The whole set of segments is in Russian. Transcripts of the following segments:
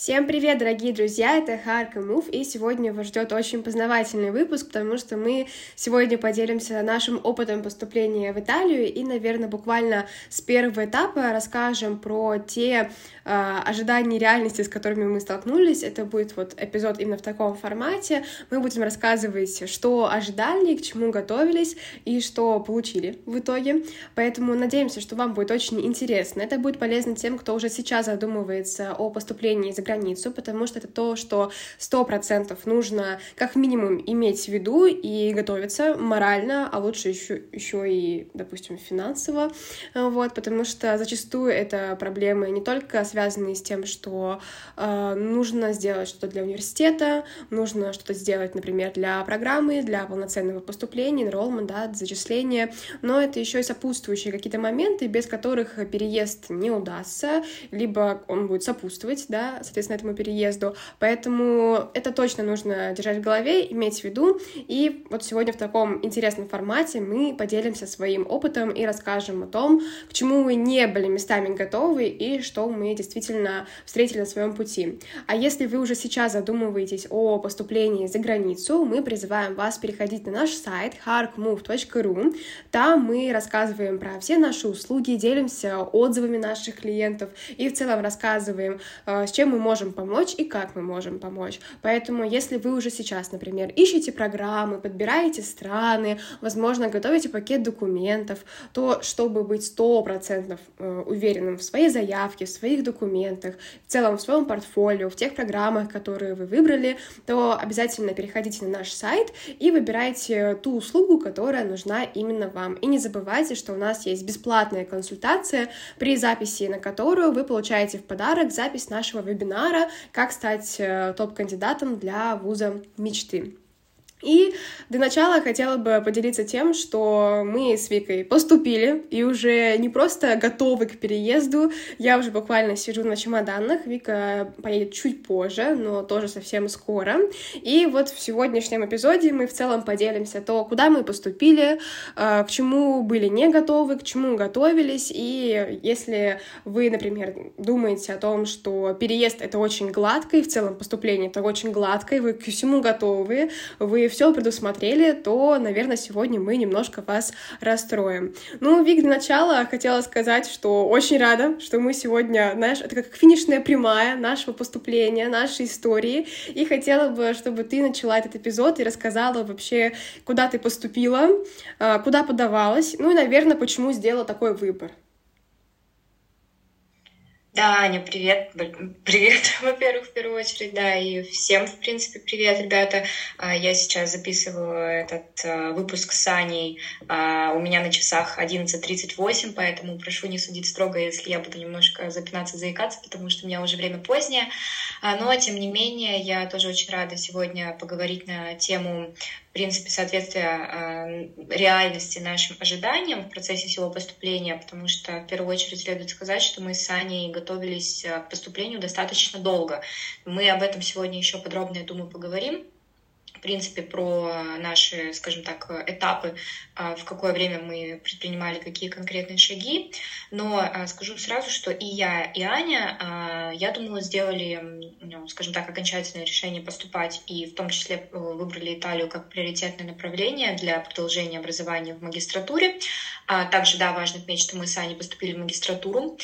Всем привет, дорогие друзья, это Харка Мув, и сегодня вас ждет очень познавательный выпуск, потому что мы сегодня поделимся нашим опытом поступления в Италию и, наверное, буквально с первого этапа расскажем про те э, ожидания реальности, с которыми мы столкнулись. Это будет вот эпизод именно в таком формате. Мы будем рассказывать, что ожидали, к чему готовились и что получили в итоге. Поэтому надеемся, что вам будет очень интересно. Это будет полезно тем, кто уже сейчас задумывается о поступлении за границу, потому что это то, что сто процентов нужно как минимум иметь в виду и готовиться морально, а лучше еще, еще и, допустим, финансово, вот, потому что зачастую это проблемы не только связанные с тем, что э, нужно сделать что-то для университета, нужно что-то сделать, например, для программы, для полноценного поступления, enrollment, да, зачисления, но это еще и сопутствующие какие-то моменты, без которых переезд не удастся, либо он будет сопутствовать, да, соответственно, этому переезду. Поэтому это точно нужно держать в голове, иметь в виду. И вот сегодня в таком интересном формате мы поделимся своим опытом и расскажем о том, к чему мы не были местами готовы и что мы действительно встретили на своем пути. А если вы уже сейчас задумываетесь о поступлении за границу, мы призываем вас переходить на наш сайт harkmove.ru. Там мы рассказываем про все наши услуги, делимся отзывами наших клиентов и в целом рассказываем, э, с чем мы можем помочь и как мы можем помочь. Поэтому, если вы уже сейчас, например, ищете программы, подбираете страны, возможно, готовите пакет документов, то, чтобы быть стопроцентно э, уверенным в своей заявке, в своих документах, в целом в своем портфолио, в тех программах, которые вы выбрали, то обязательно переходите на наш сайт и выбирайте ту услугу, которая нужна именно вам. И не забывайте, что у нас есть бесплатная консультация, при записи на которую вы получаете в подарок запись нашего вебинара вебинара «Как стать э, топ-кандидатом для вуза мечты». И для начала хотела бы поделиться тем, что мы с Викой поступили и уже не просто готовы к переезду, я уже буквально сижу на чемоданах, Вика поедет чуть позже, но тоже совсем скоро. И вот в сегодняшнем эпизоде мы в целом поделимся то, куда мы поступили, э, к чему были не готовы, к чему готовились, и если вы, например, думаете о том, что переезд — это очень гладко, и в целом поступление — это очень гладко, и вы к всему готовы, вы все предусмотрели, то, наверное, сегодня мы немножко вас расстроим. Ну, Вик, для начала хотела сказать, что очень рада, что мы сегодня, знаешь, это как финишная прямая нашего поступления, нашей истории, и хотела бы, чтобы ты начала этот эпизод и рассказала вообще, куда ты поступила, а, куда подавалась, ну и, наверное, почему сделала такой выбор. Да, Аня, привет. Привет, во-первых, в первую очередь, да, и всем, в принципе, привет, ребята. А, я сейчас записываю этот а, выпуск с Аней. А, у меня на часах 11.38, поэтому прошу не судить строго, если я буду немножко запинаться, заикаться, потому что у меня уже время позднее. Но, тем не менее, я тоже очень рада сегодня поговорить на тему принципе, соответствия э, реальности нашим ожиданиям в процессе всего поступления, потому что в первую очередь следует сказать, что мы с Аней готовились э, к поступлению достаточно долго. Мы об этом сегодня еще подробно, я думаю, поговорим в принципе, про наши, скажем так, этапы, а, в какое время мы предпринимали какие конкретные шаги. Но а, скажу сразу, что и я, и Аня, а, я думала, сделали, ну, скажем так, окончательное решение поступать и в том числе э, выбрали Италию как приоритетное направление для продолжения образования в магистратуре. Также, да, важно отметить, что мы с Аней поступили в магистратуру.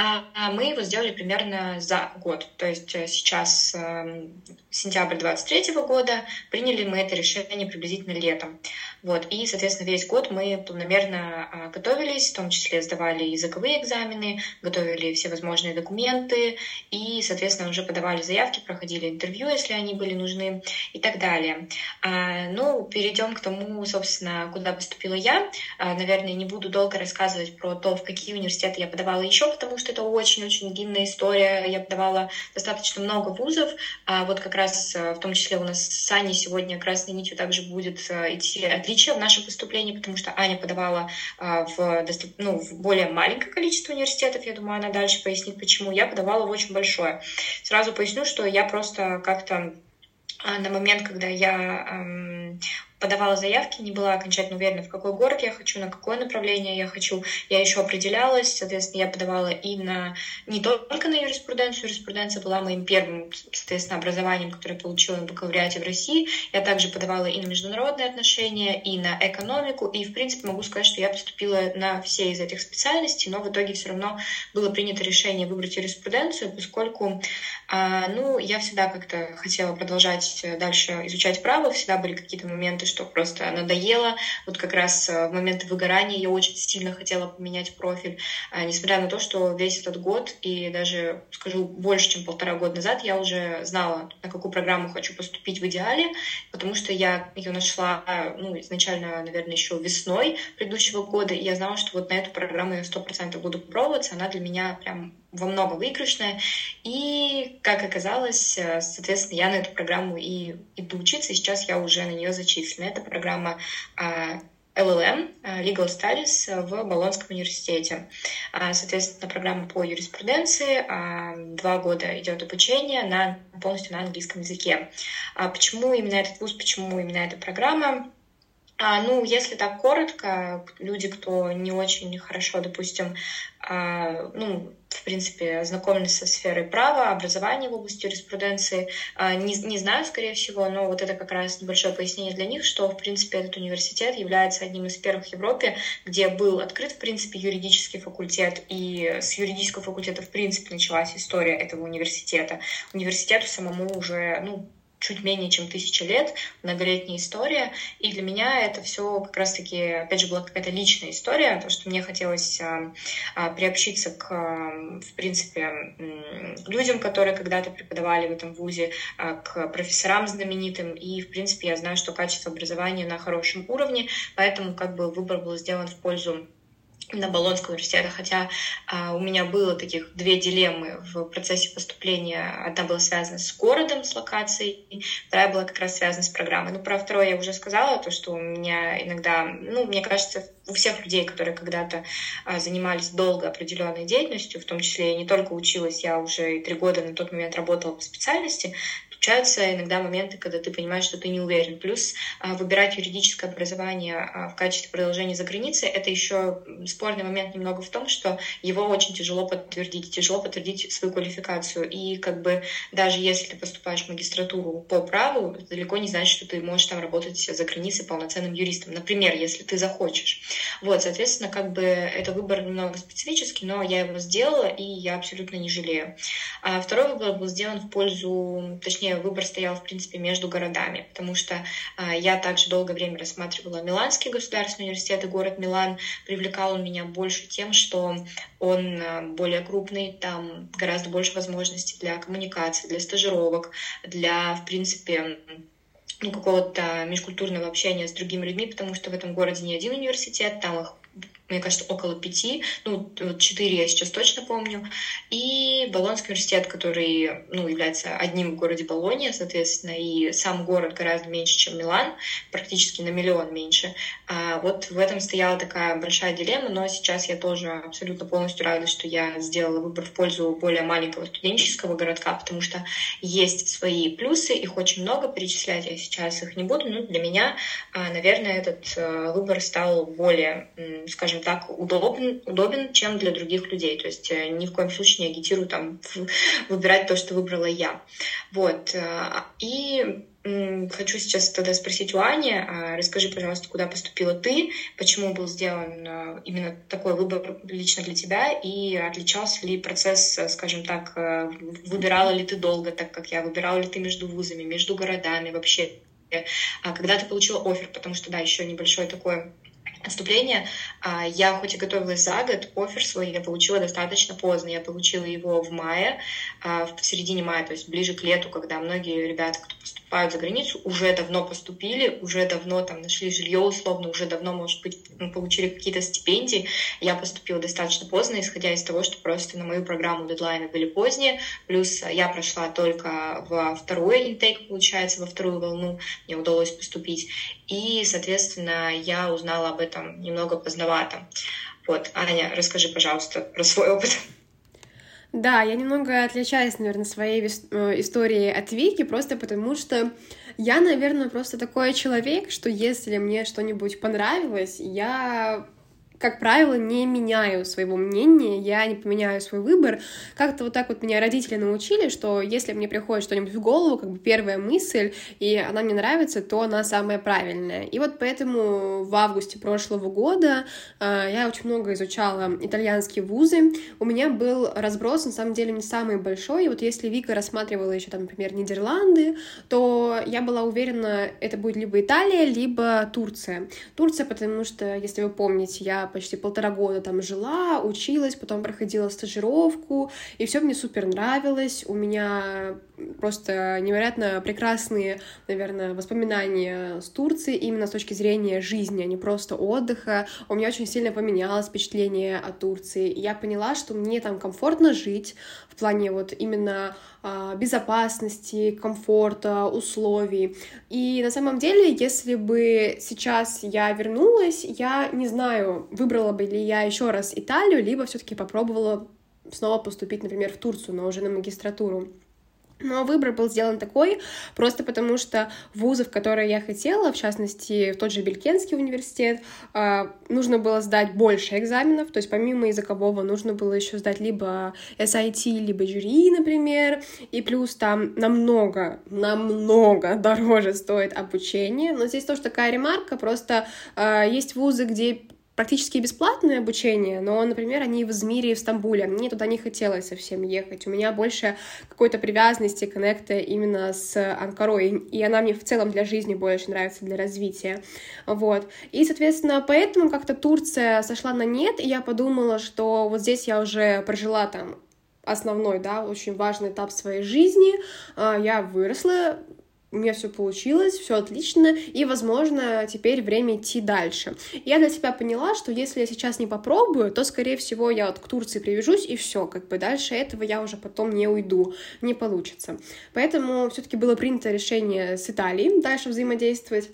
А, а мы его сделали примерно за год. То есть э, сейчас эм, сентябрь 23 года, приняли мы это решение приблизительно летом. Вот. И, соответственно, весь год мы планомерно а, готовились, в том числе сдавали языковые экзамены, готовили все возможные документы и, соответственно, уже подавали заявки, проходили интервью, если они были нужны и так далее. Ну, перейдем к тому, собственно, куда поступила я. Наверное, не буду долго рассказывать про то, в какие университеты я подавала еще, потому что что это очень-очень длинная история. Я подавала достаточно много вузов. А вот как раз э, в том числе у нас с Аней сегодня красной нитью также будет э, идти отличие в нашем поступлении, потому что Аня подавала э, в, ну, в более маленькое количество университетов. Я думаю, она дальше пояснит, почему. Я подавала в очень большое. Сразу поясню, что я просто как-то на момент, когда я эм, подавала заявки, не была окончательно уверена, в какой город я хочу, на какое направление я хочу. Я еще определялась, соответственно, я подавала и на не только на юриспруденцию, юриспруденция была моим первым, соответственно, образованием, которое я получила на бакалавриате в России. Я также подавала и на международные отношения, и на экономику, и, в принципе, могу сказать, что я поступила на все из этих специальностей, но в итоге все равно было принято решение выбрать юриспруденцию, поскольку, а, ну, я всегда как-то хотела продолжать дальше изучать право, всегда были какие-то моменты, что просто надоело. Вот как раз э, в моменты выгорания я очень сильно хотела поменять профиль, а, несмотря на то, что весь этот год и даже, скажу, больше, чем полтора года назад я уже знала, на какую программу хочу поступить в идеале, потому что я ее нашла, ну, изначально, наверное, еще весной предыдущего года, и я знала, что вот на эту программу я сто процентов буду пробоваться, она для меня прям во много выигрышная. И, как оказалось, э, соответственно, я на эту программу и иду учиться, и сейчас я уже на нее зачислена. Это программа а, LLM, э, Legal Studies в Болонском университете. А, соответственно, программа по юриспруденции. А, два года идет обучение на, полностью на английском языке. Почему именно этот вуз, почему именно эта программа? А, ну, если так коротко, люди, кто не очень хорошо, допустим, а, ну, в принципе, ознакомлены со сферой права, образования в области юриспруденции, а, не, не знаю, скорее всего, но вот это как раз небольшое пояснение для них, что, в принципе, этот университет является одним из первых в Европе, где был открыт, в принципе, юридический факультет, и с юридического факультета, в принципе, началась история этого университета. Университету самому уже, ну, чуть менее чем тысяча лет, многолетняя история. И для меня это все как раз-таки, опять же, была какая-то личная история, то, что мне хотелось а, а, приобщиться к, в принципе, людям, которые когда-то преподавали в этом вузе, а, к профессорам знаменитым. И, в принципе, я знаю, что качество образования на хорошем уровне, поэтому как бы выбор был сделан в пользу на Болонского университета, хотя а, у меня было таких две дилеммы в процессе поступления. Одна была связана с городом, с локацией, вторая была как раз связана с программой. Ну, про второе я уже сказала, то, что у меня иногда, ну, мне кажется, у всех людей, которые когда-то а, занимались долго определенной деятельностью, в том числе я не только училась, я уже три года на тот момент работала по специальности, случаются иногда моменты, когда ты понимаешь, что ты не уверен. Плюс а, выбирать юридическое образование а, в качестве продолжения за границей — это еще спорный момент немного в том, что его очень тяжело подтвердить, тяжело подтвердить свою квалификацию. И как бы даже если ты поступаешь в магистратуру по праву, это далеко не значит, что ты можешь там работать за границей полноценным юристом. Например, если ты захочешь. Вот, соответственно, как бы это выбор немного специфический, но я его сделала, и я абсолютно не жалею. А второй выбор был сделан в пользу, точнее, точнее, выбор стоял, в принципе, между городами, потому что а, я также долгое время рассматривала Миланский государственный университет, и город Милан привлекал меня больше тем, что он а, более крупный, там гораздо больше возможностей для коммуникации, для стажировок, для, в принципе, ну, какого-то межкультурного общения с другими людьми, потому что в этом городе не один университет, там их мне кажется, около пяти, ну, четыре я сейчас точно помню, и Болонский университет, который, ну, является одним в городе Болония, соответственно, и сам город гораздо меньше, чем Милан, практически на миллион меньше. А вот в этом стояла такая большая дилемма, но сейчас я тоже абсолютно полностью рада, что я сделала выбор в пользу более маленького студенческого городка, потому что есть свои плюсы, их очень много, перечислять я сейчас их не буду, но для меня, а, наверное, этот э, выбор стал более, скажем, скажем так, удобен, удобен, чем для других людей. То есть э, ни в коем случае не агитирую там выбирать то, что выбрала я. Вот. Э, и Хочу сейчас тогда спросить у Ани, а, расскажи, пожалуйста, куда поступила ты, почему был сделан э, именно такой выбор лично для тебя, и отличался ли процесс, скажем так, выбирала ли ты долго, так как я, выбирала ли ты между вузами, между городами вообще, а когда ты получила офер, потому что, да, еще небольшой такой отступление. А, я хоть и готовилась за год, офер свой я получила достаточно поздно. Я получила его в мае, в середине мая, то есть ближе к лету, когда многие ребята, кто поступают за границу, уже давно поступили, уже давно там нашли жилье условно, уже давно, может быть, получили какие-то стипендии. Я поступила достаточно поздно, исходя из того, что просто на мою программу дедлайны были поздние, плюс я прошла только во второй интейк, получается, во вторую волну мне удалось поступить. И, соответственно, я узнала об этом немного поздновато. Вот, Аня, расскажи, пожалуйста, про свой опыт. Да, я немного отличаюсь, наверное, своей э, историей от Вики, просто потому что я, наверное, просто такой человек, что если мне что-нибудь понравилось, я как правило, не меняю своего мнения, я не поменяю свой выбор. Как-то вот так вот меня родители научили, что если мне приходит что-нибудь в голову, как бы первая мысль, и она мне нравится, то она самая правильная. И вот поэтому в августе прошлого года э, я очень много изучала итальянские вузы. У меня был разброс, на самом деле, не самый большой. И вот если Вика рассматривала еще там, например, Нидерланды, то я была уверена, это будет либо Италия, либо Турция. Турция, потому что, если вы помните, я почти полтора года там жила, училась, потом проходила стажировку, и все мне супер нравилось. У меня просто невероятно прекрасные, наверное, воспоминания с Турции именно с точки зрения жизни, а не просто отдыха. У меня очень сильно поменялось впечатление о Турции. Я поняла, что мне там комфортно жить в плане вот именно безопасности, комфорта, условий. И на самом деле, если бы сейчас я вернулась, я не знаю, выбрала бы ли я еще раз Италию, либо все-таки попробовала снова поступить, например, в Турцию, но уже на магистратуру. Но выбор был сделан такой, просто потому что вузов, которые я хотела, в частности, в тот же Белькенский университет, а, нужно было сдать больше экзаменов, то есть помимо языкового нужно было еще сдать либо SIT, либо жюри, например, и плюс там намного, намного дороже стоит обучение, но здесь тоже такая ремарка, просто а, есть вузы, где практически бесплатное обучение, но, например, они в Измире и в Стамбуле. Мне туда не хотелось совсем ехать. У меня больше какой-то привязанности, коннекта именно с Анкарой, и она мне в целом для жизни больше нравится, для развития. Вот. И, соответственно, поэтому как-то Турция сошла на нет, и я подумала, что вот здесь я уже прожила там основной, да, очень важный этап своей жизни. А, я выросла, у меня все получилось, все отлично, и, возможно, теперь время идти дальше. Я для себя поняла, что если я сейчас не попробую, то, скорее всего, я вот к Турции привяжусь, и все, как бы дальше этого я уже потом не уйду, не получится. Поэтому все-таки было принято решение с Италией дальше взаимодействовать.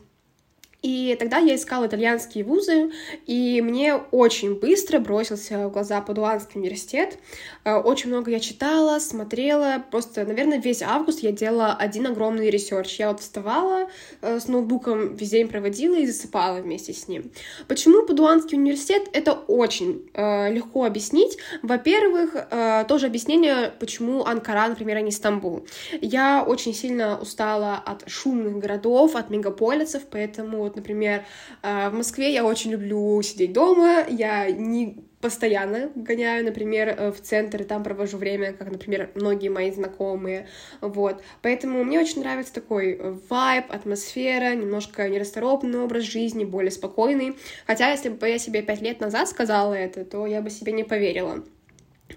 И тогда я искала итальянские вузы, и мне очень быстро бросился в глаза Падуанский университет. Э, очень много я читала, смотрела, просто, наверное, весь август я делала один огромный research. Я вот вставала э, с ноутбуком, весь день проводила и засыпала вместе с ним. Почему Падуанский университет? Это очень э, легко объяснить. Во-первых, тоже объяснение, почему Анкара, например, а не Стамбул. Я очень сильно устала от шумных городов, от мегаполисов, поэтому вот, например, э, в Москве я очень люблю сидеть дома, я не постоянно гоняю, например, э, в центр, и там провожу время, как, например, многие мои знакомые, вот. Поэтому мне очень нравится такой вайб, атмосфера, немножко нерасторопный образ жизни, более спокойный. Хотя, если бы я себе пять лет назад сказала это, то я бы себе не поверила.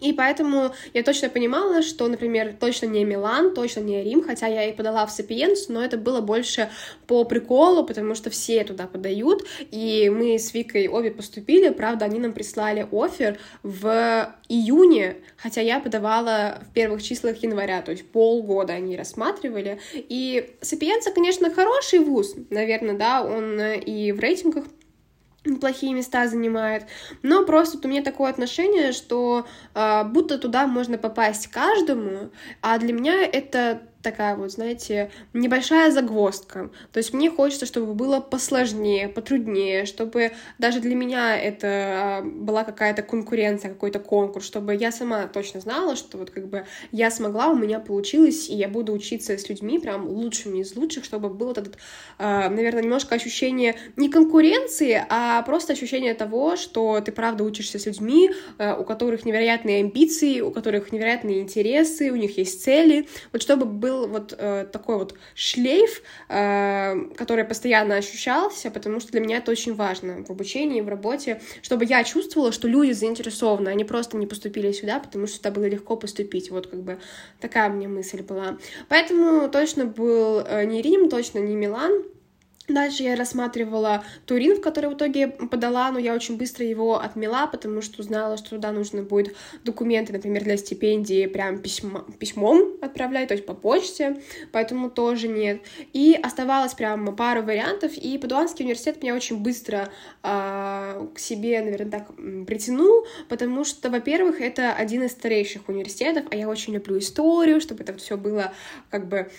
И поэтому я точно понимала, что, например, точно не Милан, точно не Рим, хотя я и подала в Сапиенс, но это было больше по приколу, потому что все туда подают, и мы с Викой обе поступили, правда, они нам прислали офер в июне, хотя я подавала в первых числах января, то есть полгода они рассматривали, и Сапиенса, конечно, хороший вуз, наверное, да, он и в рейтингах плохие места занимает, но просто вот у меня такое отношение, что э, будто туда можно попасть каждому, а для меня это такая вот, знаете, небольшая загвоздка. То есть мне хочется, чтобы было посложнее, потруднее, чтобы даже для меня это а, была какая-то конкуренция, какой-то конкурс, чтобы я сама точно знала, что вот как бы я смогла, у меня получилось, и я буду учиться с людьми прям лучшими из лучших, чтобы было вот этот, а, наверное, немножко ощущение не конкуренции, а просто ощущение того, что ты правда учишься с людьми, а, у которых невероятные амбиции, у которых невероятные интересы, у них есть цели, вот чтобы был был вот э, такой вот шлейф, э, который постоянно ощущался, потому что для меня это очень важно в обучении, в работе, чтобы я чувствовала, что люди заинтересованы, они просто не поступили сюда, потому что туда было легко поступить. Вот как бы такая у меня мысль была. Поэтому точно был э, не Рим, точно не Милан, Дальше я рассматривала Турин, в который в итоге подала, но я очень быстро его отмела, потому что узнала, что туда нужно будет документы, например, для стипендии прям письмо, письмом отправлять, то есть по почте, поэтому тоже нет. И оставалось прям пару вариантов, и Падуанский университет меня очень быстро э, к себе, наверное, так притянул, потому что, во-первых, это один из старейших университетов, а я очень люблю историю, чтобы это все было как бы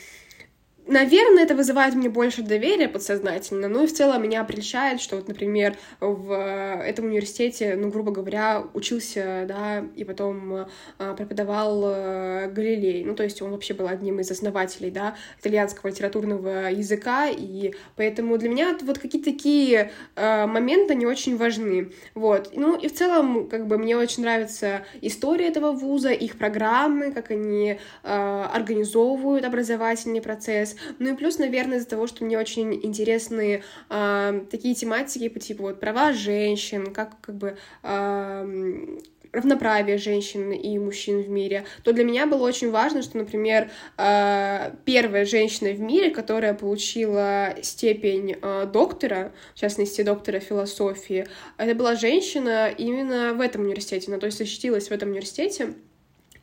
Наверное, это вызывает мне больше доверия подсознательно, ну и в целом меня прельщает, что вот, например, в этом университете, ну, грубо говоря, учился, да, и потом а, преподавал э, Галилей, ну, то есть он вообще был одним из основателей, да, итальянского литературного языка, и поэтому для меня вот какие-то такие э, моменты, они очень важны, вот, ну и в целом, как бы, мне очень нравится история этого вуза, их программы, как они э, организовывают образовательный процесс, ну и плюс, наверное, из-за того, что мне очень интересны э, такие тематики по типу вот права женщин, как как бы э, равноправие женщин и мужчин в мире, то для меня было очень важно, что, например, первая женщина в мире, которая получила степень доктора, в частности, доктора философии, это была женщина именно в этом университете, она, то есть защитилась в этом университете,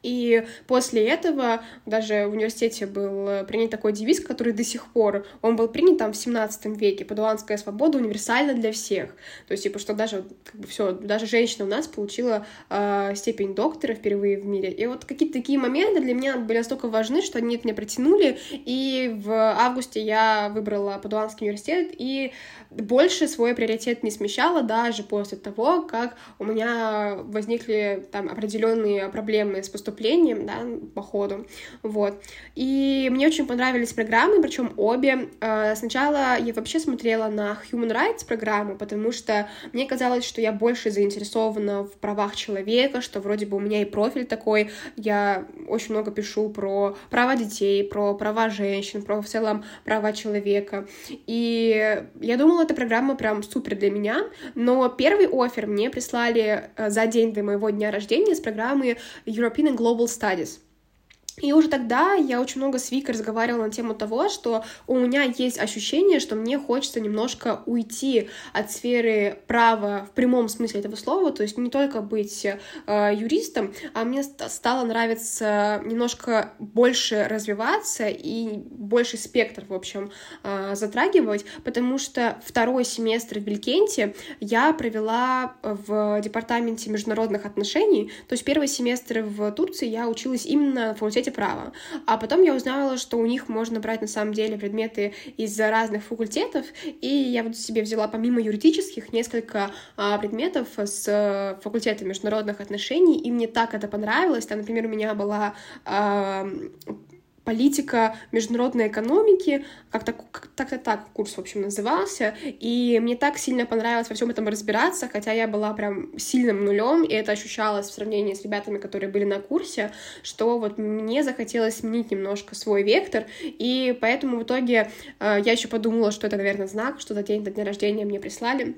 и после этого даже в университете был принят такой девиз, который до сих пор, он был принят там в 17 веке, падуанская свобода универсальна для всех. То есть, типа, что даже, как бы, все, даже женщина у нас получила э, степень доктора впервые в мире. И вот какие-то такие моменты для меня были настолько важны, что они меня притянули, и в августе я выбрала Падуанский университет, и больше свой приоритет не смещала, даже после того, как у меня возникли там определенные проблемы с поступлением поступлением, да, по ходу, вот. И мне очень понравились программы, причем обе. Э, сначала я вообще смотрела на Human Rights программу, потому что мне казалось, что я больше заинтересована в правах человека, что вроде бы у меня и профиль такой, я очень много пишу про права детей, про права женщин, про в целом права человека. И я думала, эта программа прям супер для меня, но первый офер мне прислали э, за день до моего дня рождения с программы European Global Studies. И уже тогда я очень много с Викой разговаривала на тему того, что у меня есть ощущение, что мне хочется немножко уйти от сферы права в прямом смысле этого слова, то есть не только быть э, юристом, а мне стало нравиться немножко больше развиваться и больше спектр, в общем, э, затрагивать, потому что второй семестр в Белькенте я провела в департаменте международных отношений, то есть первый семестр в Турции я училась именно на факультете факультете права. А потом я узнала, что у них можно брать на самом деле предметы из разных факультетов, и я вот себе взяла помимо юридических несколько а, предметов с факультета международных отношений, и мне так это понравилось. Там, например, у меня была а, политика международной экономики, как-то так-то так курс, в общем, назывался, и мне так сильно понравилось во всем этом разбираться, хотя я была прям сильным нулем, и это ощущалось в сравнении с ребятами, которые были на курсе, что вот мне захотелось сменить немножко свой вектор, и поэтому в итоге э, я еще подумала, что это, наверное, знак, что за день до дня рождения мне прислали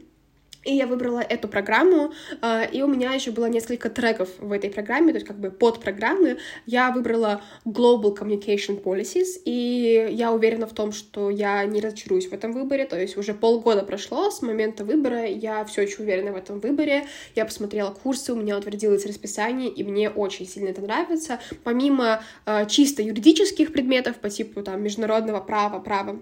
и я выбрала эту программу, а, и у меня еще было несколько треков в этой программе, то есть как бы под программы. Я выбрала Global Communication Policies, и я уверена в том, что я не разочаруюсь в этом выборе, то есть уже полгода прошло с момента выбора, я все еще уверена в этом выборе. Я посмотрела курсы, у меня утвердилось расписание, и мне очень сильно это нравится. Помимо э, чисто юридических предметов по типу там международного права, права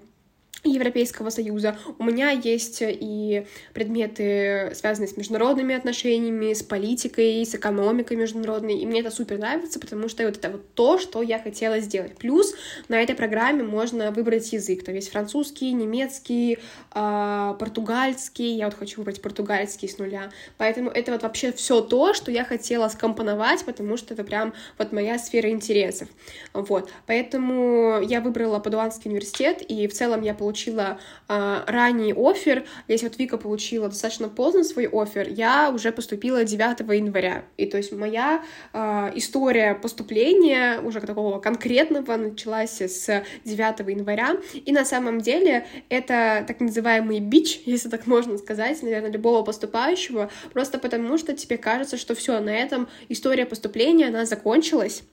Европейского Союза. У меня есть и предметы, связанные с международными отношениями, с политикой, с экономикой международной, и мне это супер нравится, потому что вот это вот то, что я хотела сделать. Плюс на этой программе можно выбрать язык, то есть французский, немецкий, э, португальский, я вот хочу выбрать португальский с нуля, поэтому это вот вообще все то, что я хотела скомпоновать, потому что это прям вот моя сфера интересов, вот, поэтому я выбрала Падуанский университет, и в целом я получила получила э, ранний офер, если вот Вика получила достаточно поздно свой офер, я уже поступила 9 января. И то есть моя э, история поступления уже такого конкретного началась с 9 января. И на самом деле это так называемый бич, если так можно сказать, наверное, любого поступающего, просто потому что тебе кажется, что все, на этом история поступления, она закончилась,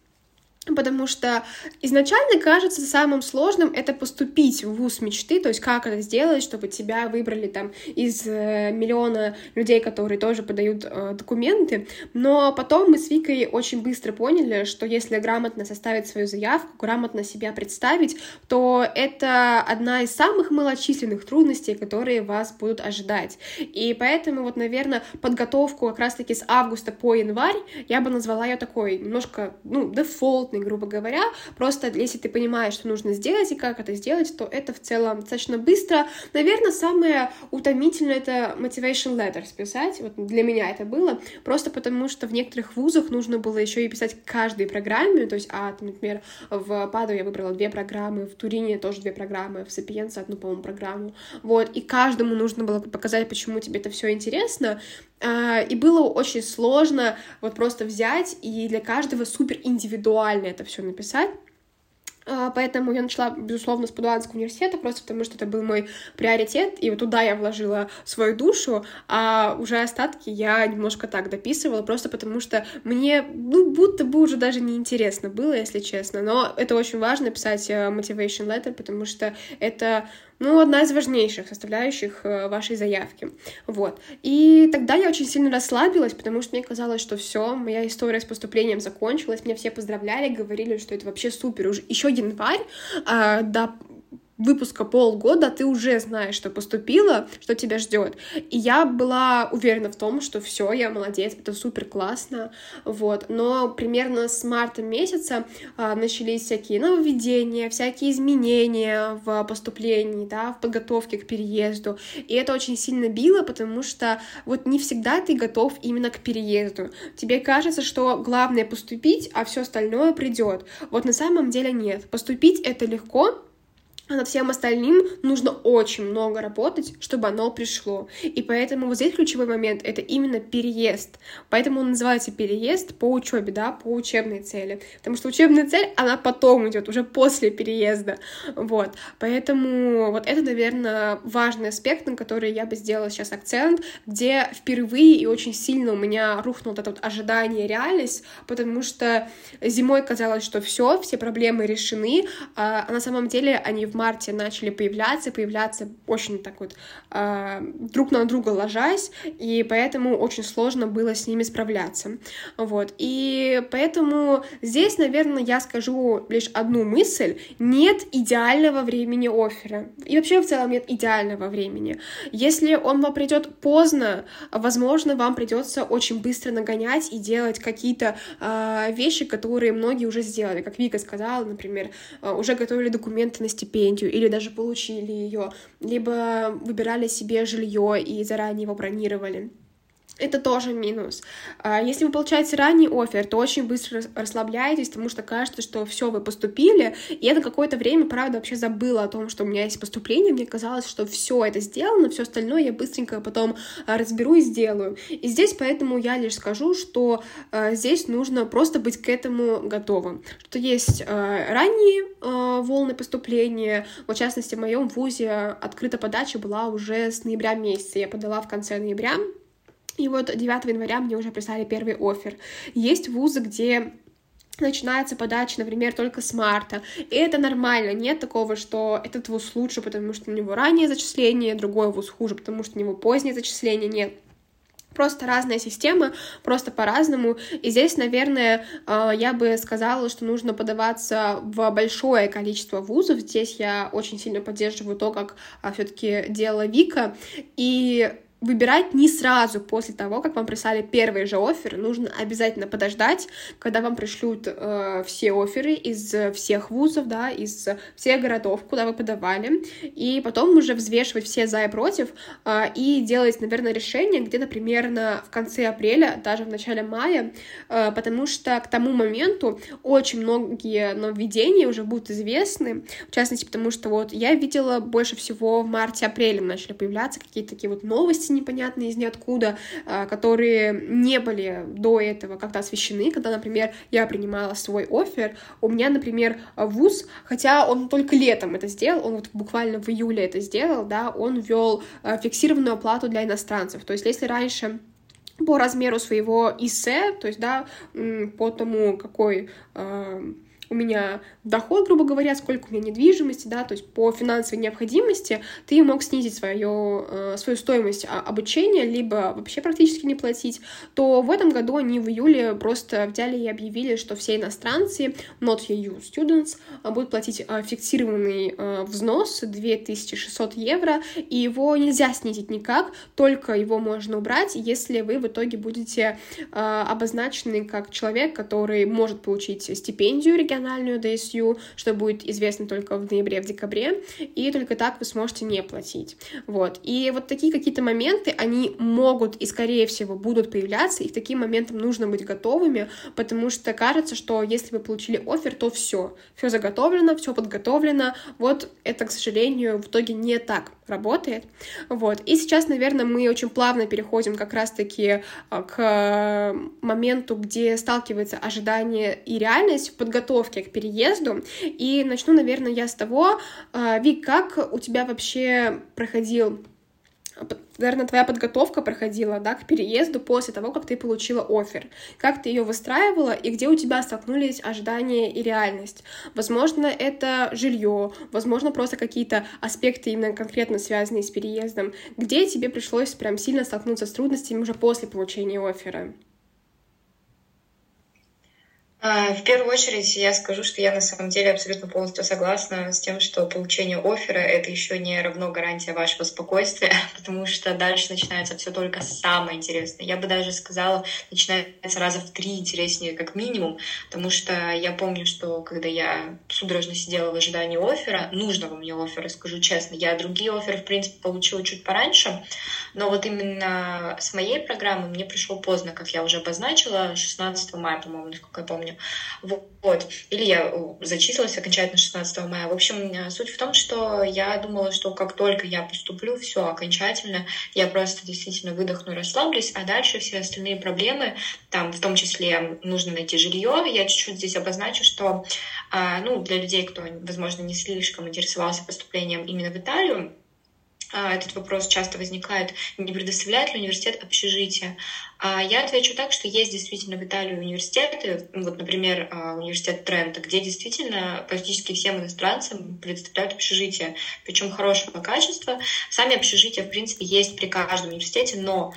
потому что изначально кажется самым сложным это поступить в вуз мечты, то есть как это сделать, чтобы тебя выбрали там из э, миллиона людей, которые тоже подают э, документы, но потом мы с Викой очень быстро поняли, что если грамотно составить свою заявку, грамотно себя представить, то это одна из самых малочисленных трудностей, которые вас будут ожидать. И поэтому вот, наверное, подготовку как раз-таки с августа по январь я бы назвала ее такой немножко, ну, дефолт плотный, грубо говоря. Просто если ты понимаешь, что нужно сделать и как это сделать, то это в целом достаточно быстро. Наверное, самое утомительное — это motivation letter писать. Вот для меня это было. Просто потому, что в некоторых вузах нужно было еще и писать каждой программе. То есть, а, например, в Паду я выбрала две программы, в Турине тоже две программы, в Сапиенце одну, по-моему, программу. Вот, и каждому нужно было показать, почему тебе это все интересно. А, и было очень сложно вот просто взять и для каждого супер индивидуально это все написать. А, поэтому я начала, безусловно, с Падуанского университета, просто потому что это был мой приоритет, и вот туда я вложила свою душу, а уже остатки я немножко так дописывала, просто потому что мне, ну, будто бы уже даже неинтересно было, если честно, но это очень важно писать э, motivation letter, потому что это ну, одна из важнейших составляющих э, вашей заявки. Вот. И тогда я очень сильно расслабилась, потому что мне казалось, что все, моя история с поступлением закончилась, меня все поздравляли, говорили, что это вообще супер. Уже еще январь, а, до выпуска полгода ты уже знаешь, что поступила, что тебя ждет. И я была уверена в том, что все, я молодец, это супер классно, вот. Но примерно с марта месяца а, начались всякие нововведения, всякие изменения в поступлении, да, в подготовке к переезду. И это очень сильно било, потому что вот не всегда ты готов именно к переезду. Тебе кажется, что главное поступить, а все остальное придет. Вот на самом деле нет. Поступить это легко, а над всем остальным нужно очень много работать, чтобы оно пришло. И поэтому вот здесь ключевой момент — это именно переезд. Поэтому он называется переезд по учебе, да, по учебной цели. Потому что учебная цель, она потом идет, уже после переезда. Вот. Поэтому вот это, наверное, важный аспект, на который я бы сделала сейчас акцент, где впервые и очень сильно у меня рухнуло это вот ожидание реальность, потому что зимой казалось, что все, все проблемы решены, а на самом деле они марте начали появляться, появляться очень так вот э, друг на друга ложась, и поэтому очень сложно было с ними справляться. Вот. И поэтому здесь, наверное, я скажу лишь одну мысль. Нет идеального времени оффера. И вообще в целом нет идеального времени. Если он вам придет поздно, возможно, вам придется очень быстро нагонять и делать какие-то э, вещи, которые многие уже сделали. Как Вика сказала, например, э, уже готовили документы на стипендию, стипендию или даже получили ее, либо выбирали себе жилье и заранее его бронировали это тоже минус. А, если вы получаете ранний офер, то очень быстро расслабляетесь, потому что кажется, что все вы поступили. И я на какое-то время, правда, вообще забыла о том, что у меня есть поступление. Мне казалось, что все это сделано, все остальное я быстренько потом а, разберу и сделаю. И здесь поэтому я лишь скажу, что э, здесь нужно просто быть к этому готовым. Что есть ранние волны поступления. Вот, в частности, в моем вузе открыта подача была уже с ноября месяца. Я подала в конце ноября, и вот 9 января мне уже прислали первый офер. Есть вузы, где начинается подача, например, только с марта. И это нормально, нет такого, что этот вуз лучше, потому что у него раннее зачисление, другой вуз хуже, потому что у него позднее зачисление, нет. Просто разная система, просто по-разному. И здесь, наверное, э, я бы сказала, что нужно подаваться в большое количество вузов. Здесь я очень сильно поддерживаю то, как а, все-таки делала Вика. И выбирать не сразу после того, как вам прислали первый же офер. Нужно обязательно подождать, когда вам пришлют э, все оферы из всех вузов, да, из всех городов, куда вы подавали, и потом уже взвешивать все за и против э, и делать, наверное, решение где-то примерно в конце апреля, даже в начале мая, э, потому что к тому моменту очень многие нововведения уже будут известны, в частности, потому что вот я видела больше всего в марте-апреле начали появляться какие-то такие вот новости непонятные из ниоткуда, а, которые не были до этого как-то освещены, когда, например, я принимала свой офер, у меня, например, вуз, хотя он только летом это сделал, он вот буквально в июле это сделал, да, он ввел а, фиксированную оплату для иностранцев, то есть если раньше по размеру своего ИСЭ, то есть, да, по тому, какой а, у меня доход, грубо говоря, сколько у меня недвижимости, да, то есть по финансовой необходимости ты мог снизить свою, э, свою стоимость а, обучения, либо вообще практически не платить, то в этом году они в июле просто взяли и объявили, что все иностранцы, not EU students, будут платить фиксированный взнос 2600 евро, и его нельзя снизить никак, только его можно убрать, если вы в итоге будете обозначены как человек, который может получить стипендию региональную ДСЮ, что будет известно только в ноябре, в декабре, и только так вы сможете не платить. Вот. И вот такие какие-то моменты, они могут и, скорее всего, будут появляться, и к таким моментам нужно быть готовыми, потому что кажется, что если вы получили офер, то все, все заготовлено, все подготовлено. Вот это, к сожалению, в итоге не так работает. Вот. И сейчас, наверное, мы очень плавно переходим как раз-таки а, к моменту, где сталкивается ожидание и реальность в подготовке к переезду. И начну, наверное, я с того, а, Вик, как у тебя вообще проходил наверное, твоя подготовка проходила, да, к переезду после того, как ты получила офер. Как ты ее выстраивала и где у тебя столкнулись ожидания и реальность? Возможно, это жилье, возможно, просто какие-то аспекты именно конкретно связанные с переездом. Где тебе пришлось прям сильно столкнуться с трудностями уже после получения оффера? А, в первую очередь я скажу, что я на самом деле абсолютно полностью согласна с тем, что получение оффера — это еще не равно гарантия вашего спокойствия, потому что дальше начинается все только самое интересное. Я бы даже сказала, начинается раза в три интереснее как минимум, потому что я помню, что когда я судорожно сидела в ожидании оффера, нужного мне оффера, скажу честно, я другие офферы, в принципе, получила чуть пораньше, но вот именно с моей программы мне пришел поздно, как я уже обозначила, 16 мая, по-моему, насколько я помню, помню. Вот. Или я э, зачислилась окончательно 16 мая. В общем, э, суть в том, что я думала, что как только я поступлю, все окончательно, я просто действительно выдохну, расслаблюсь, а дальше все остальные проблемы, там в том числе нужно найти жилье. Я чуть-чуть здесь обозначу, что а, ну, для людей, кто, возможно, не слишком интересовался поступлением именно в Италию, а, этот вопрос часто возникает, не предоставляет ли университет общежитие. А я отвечу так, что есть действительно в Италии университеты, вот, например, а, университет Трента, где действительно практически всем иностранцам предоставляют общежитие, причем хорошего качества. Сами общежития, в принципе, есть при каждом университете, но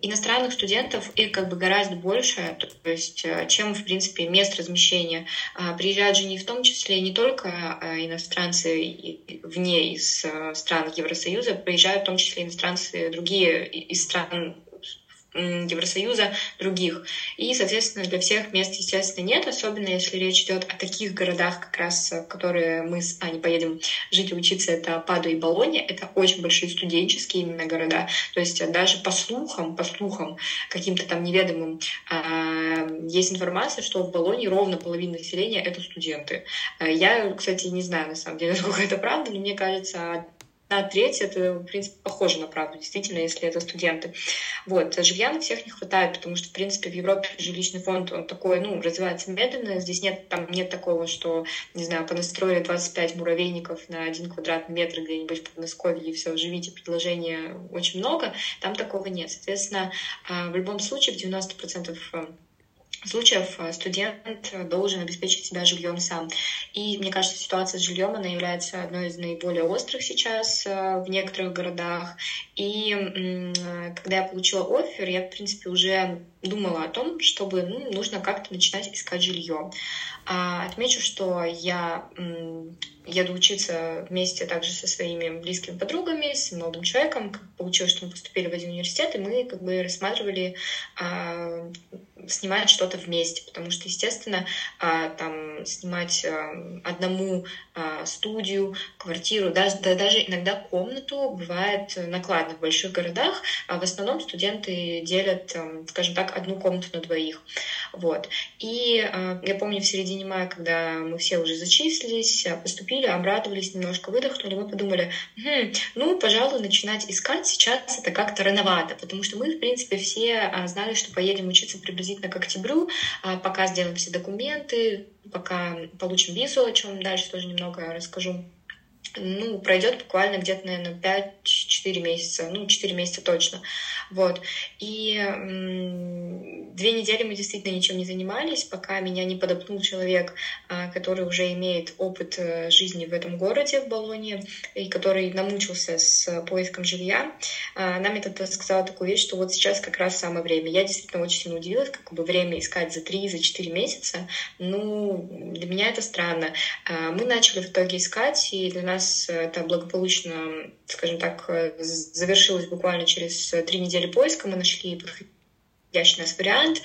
иностранных студентов их как бы гораздо больше, то есть э, чем, в принципе, мест размещения. А, приезжают же не в том числе не только иностранцы вне из стран Евросоюза, приезжают в том числе иностранцы другие из стран Евросоюза других. И, соответственно, для всех мест, естественно, нет, особенно если речь идет о таких городах, как раз, в которые мы с Аней поедем жить и учиться, это Паду и Болония. Это очень большие студенческие именно города. То есть даже по слухам, по слухам каким-то там неведомым, а, есть информация, что в Болонии ровно половина населения — это студенты. А, я, кстати, не знаю, на самом деле, насколько это правда, но мне кажется, на треть это, в принципе, похоже на правду, действительно, если это студенты. Вот. Жилья на всех не хватает, потому что, в принципе, в Европе жилищный фонд, он такой, ну, развивается медленно. Здесь нет, там нет такого, что, не знаю, понастроили 25 муравейников на один квадратный метр где-нибудь в Подмосковье, и все, живите, предложения очень много. Там такого нет. Соответственно, а, в любом случае, в 90% случаев э, студент должен обеспечить себя жильем сам. И мне кажется, ситуация с жильем, она является одной из наиболее острых сейчас э, в некоторых городах. И когда я получила офер, я, в принципе, уже думала о том, чтобы ну, нужно как-то начинать искать жилье. А, отмечу, что я еду учиться вместе также со своими близкими подругами, с молодым человеком. Получилось, что мы поступили в один университет, и мы как бы рассматривали а, снимать что-то вместе, потому что, естественно, а, там снимать а, одному студию, квартиру, даже, да, даже иногда комнату бывает накладно в больших городах, а в основном студенты делят, скажем так, одну комнату на двоих. Вот. И а, я помню в середине мая, когда мы все уже зачислились, поступили, обрадовались, немножко выдохнули, мы подумали, хм, ну, пожалуй, начинать искать сейчас это как-то рановато, потому что мы, в принципе, все знали, что поедем учиться приблизительно к октябрю, пока сделаем все документы, пока получим визу, о чем дальше тоже немного расскажу. Ну, пройдет буквально где-то, наверное, 5 4 месяца, ну, 4 месяца точно. Вот. И две недели мы действительно ничем не занимались, пока меня не подопнул человек, а, который уже имеет опыт э, жизни в этом городе, в Болоне, и который намучился с поиском жилья. А, нам это сказала такую вещь, что вот сейчас как раз самое время. Я действительно очень сильно удивилась, как бы время искать за 3, за 4 месяца. Ну, для меня это странно. А, мы начали в итоге искать, и для нас это благополучно, скажем так, завершилось буквально через три недели поиска. Мы нашли подходящий нас вариант.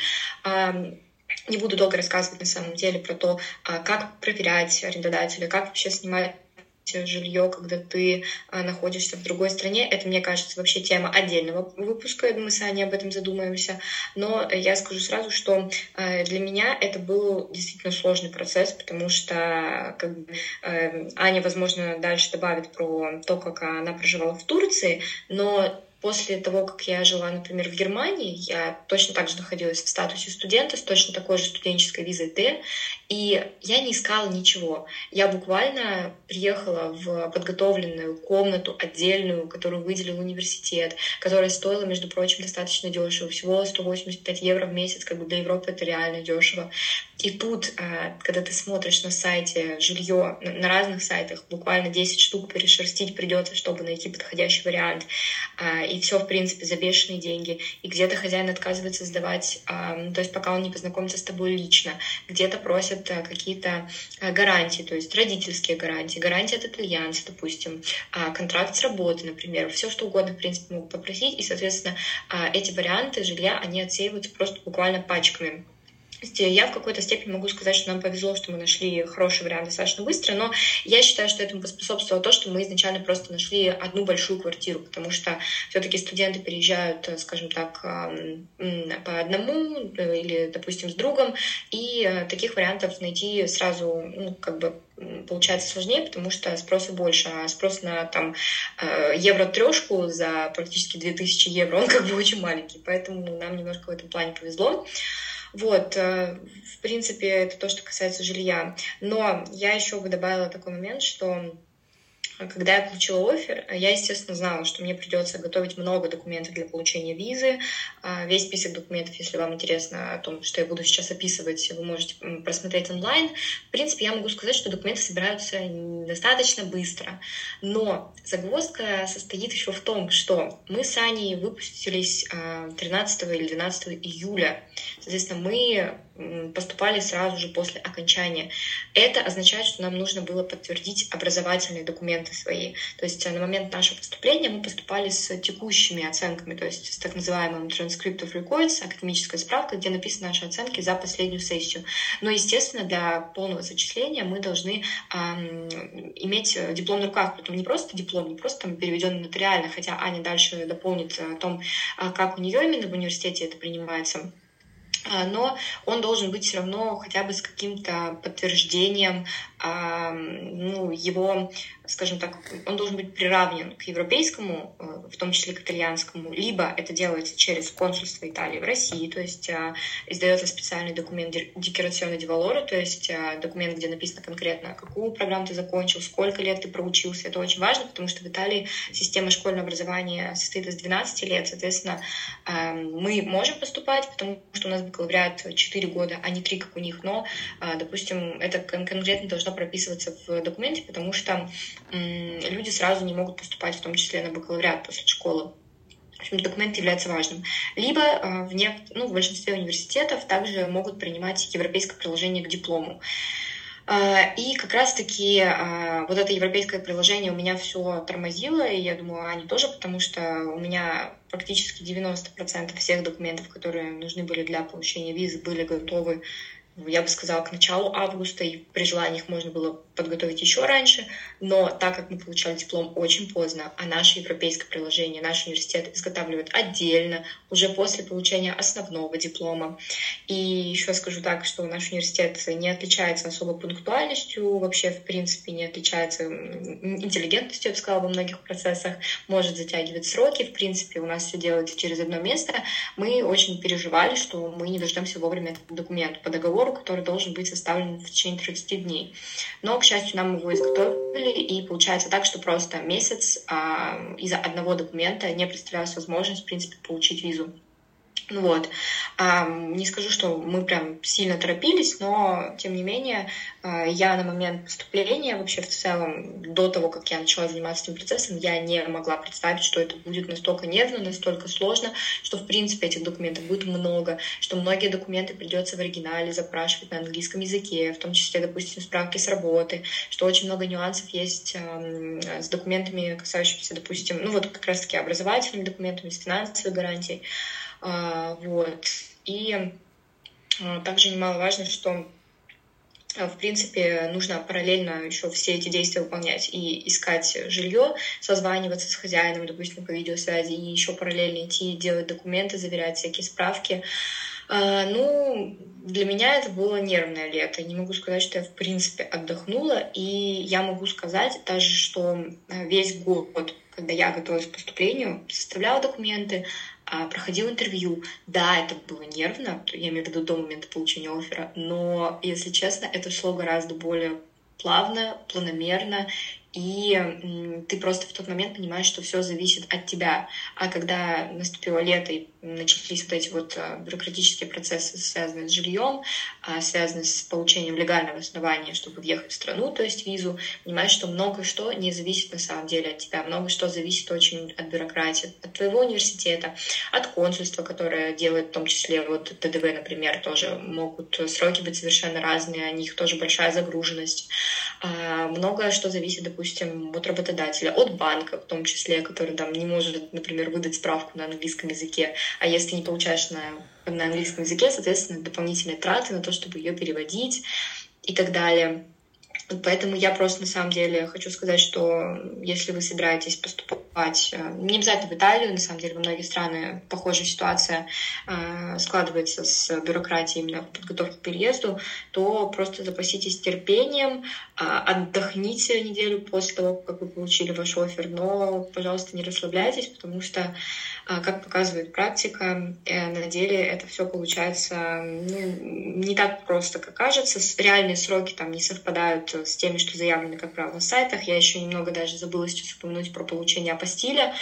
Не буду долго рассказывать на самом деле про то, а, как проверять арендодателя, как вообще снимать жилье, когда ты а, находишься в другой стране. Это, мне кажется, вообще тема отдельного выпуска. Мы с Аней об этом задумаемся. Но я скажу сразу, что а, для меня это был действительно сложный процесс, потому что как бы, э, Аня, возможно, дальше добавит про то, как она проживала в Турции, но После того, как я жила, например, в Германии, я точно так же находилась в статусе студента с точно такой же студенческой визой Д, и я не искала ничего. Я буквально приехала в подготовленную комнату отдельную, которую выделил университет, которая стоила, между прочим, достаточно дешево, всего 185 евро в месяц, как бы для Европы это реально дешево. И тут, а, когда ты смотришь на сайте жилье, на разных сайтах, буквально 10 штук перешерстить придется, чтобы найти подходящий вариант. А, и все, в принципе, за бешеные деньги. И где-то хозяин отказывается сдавать, а, то есть пока он не познакомится с тобой лично. Где-то просят какие-то гарантии, то есть родительские гарантии, гарантии от итальянца, допустим, контракт с работы, например. Все, что угодно, в принципе, могут попросить. И, соответственно, эти варианты жилья, они отсеиваются просто буквально пачками я в какой-то степени могу сказать, что нам повезло, что мы нашли хороший вариант достаточно быстро, но я считаю, что этому поспособствовало то, что мы изначально просто нашли одну большую квартиру, потому что все-таки студенты переезжают, скажем так, по одному э, или, допустим, с другом, и э, таких вариантов найти сразу, ну, как бы получается сложнее, потому что спроса больше, а спрос на там э, евро трешку за практически 2000 евро, он как бы очень маленький, поэтому нам немножко в этом плане повезло. Вот, э, в принципе, это то, что касается жилья. Но я еще бы добавила такой момент, что когда я получила офер, я, естественно, знала, что мне придется готовить много документов для получения визы. А, весь список документов, если вам интересно о том, что я буду сейчас описывать, вы можете просмотреть онлайн. В принципе, я могу сказать, что документы собираются достаточно быстро. Но загвоздка состоит еще в том, что мы с Аней выпустились 13 а, или 12 июля. Соответственно, мы поступали сразу же после окончания. Это означает, что нам нужно было подтвердить образовательные документы свои. То есть э, на момент нашего поступления мы поступали с текущими оценками, то есть с так называемым transcript of records, академическая справка, где написаны наши оценки за последнюю сессию. Но, естественно, для полного зачисления мы должны эм, иметь диплом на руках, притом не просто диплом, не просто там переведенный нотариально, хотя Аня дальше дополнит о том, э, как у нее именно в университете это принимается а, но он должен быть все равно хотя бы с каким-то подтверждением а, ну, его скажем так, он должен быть приравнен к европейскому, э, в том числе к итальянскому, либо это делается через консульство Италии в России, то есть э, издается специальный документ декорационный дивалора, то есть э, документ, где написано конкретно, какую программу ты закончил, сколько лет ты проучился. Это очень важно, потому что в Италии система школьного образования состоит из 12 лет, соответственно, мы можем поступать, потому что у нас бакалавриат 4 года, а не 3, как у них, но, допустим, это конкретно должно прописываться в документе, потому что люди сразу не могут поступать, в том числе на бакалавриат после школы. В общем, документ является важным. Либо э, в, не, ну, в большинстве университетов также могут принимать европейское приложение к диплому. Э, и как раз-таки э, вот это европейское приложение у меня все тормозило, и я думаю, они тоже, потому что у меня практически 90% всех документов, которые нужны были для получения визы, были готовы я бы сказала, к началу августа, и при желании их можно было подготовить еще раньше, но так как мы получали диплом очень поздно, а наше европейское приложение, наш университет изготавливает отдельно, уже после получения основного диплома. И еще скажу так, что наш университет не отличается особо пунктуальностью, вообще, в принципе, не отличается интеллигентностью, я бы сказала, во многих процессах, может затягивать сроки, в принципе, у нас все делается через одно место. Мы очень переживали, что мы не дождемся вовремя этот документ по договору, договору, который должен быть составлен в течение 30 дней. Но, к счастью, нам его изготовили, и получается так, что просто месяц а, из-за одного документа не представлялась возможность, в принципе, получить визу. Ну вот. Не скажу, что мы прям сильно торопились, но, тем не менее, а, я на момент поступления, вообще в целом, до того, как я начала заниматься этим процессом, я не могла представить, что это будет настолько нервно, настолько сложно, что, в принципе, этих документов будет много, что многие документы придется в оригинале запрашивать на английском языке, в том числе, допустим, справки с работы, что очень много нюансов есть с документами, касающимися, допустим, ну вот как раз-таки образовательными документами, с финансовой гарантией. А, вот. И а, также немаловажно, что а, в принципе, нужно параллельно еще все эти действия выполнять и искать жилье, созваниваться с хозяином, допустим, по видеосвязи, и еще параллельно идти делать документы, заверять всякие справки. Ну, для меня это было нервное лето. Не могу сказать, что я, в принципе, отдохнула. И я могу сказать даже, что весь год, когда я готовилась к поступлению, составляла документы, проходил интервью. Да, это было нервно, я имею в виду до момента получения оффера, но, если честно, это шло гораздо более плавно, планомерно, и ты просто в тот момент понимаешь, что все зависит от тебя. А когда наступило лето и начались вот эти вот а, бюрократические процессы, связанные с жильем, а, связанные с получением легального основания, чтобы въехать в страну, то есть визу, понимаешь, что много что не зависит на самом деле от тебя, много что зависит очень от бюрократии, от твоего университета, от консульства, которое делает в том числе вот ТДВ, например, тоже могут сроки быть совершенно разные, у них тоже большая загруженность. А, многое что зависит, допустим, от работодателя, от банка в том числе, который там не может, например, выдать справку на английском языке, а если не получаешь на, на английском языке, соответственно, дополнительные траты на то, чтобы ее переводить и так далее. Поэтому я просто на самом деле хочу сказать, что если вы собираетесь поступать, э, не обязательно в Италию, на самом деле во многие страны похожая ситуация э, складывается с бюрократией именно подготовки к переезду, то просто запаситесь терпением, а, отдохните неделю после того, как вы получили ваш офер, но, пожалуйста, не расслабляйтесь, потому что как показывает практика, э, на деле это все получается ну, не так просто, как кажется. Реальные сроки там не совпадают с теми, что заявлены, как правило, на сайтах. Я еще немного даже забыла сейчас упомянуть про получение апостиля.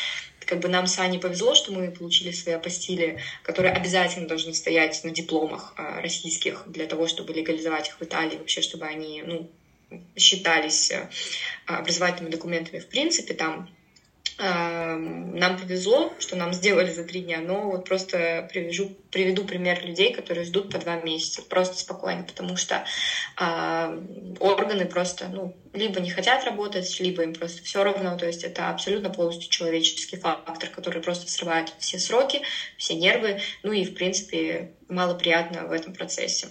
Как бы нам с Аней повезло, что мы получили свои апостили, которые обязательно должны стоять на дипломах а, российских для того, чтобы легализовать их в Италии, вообще, чтобы они ну, считались э, образовательными документами в принципе там нам повезло, что нам сделали за три дня, но вот просто привяжу, приведу пример людей, которые ждут по два месяца, просто спокойно, потому что э, органы просто, ну, либо не хотят работать, либо им просто все равно, то есть это абсолютно полностью человеческий фактор, который просто срывает все сроки, все нервы, ну и, в принципе, мало приятно в этом процессе.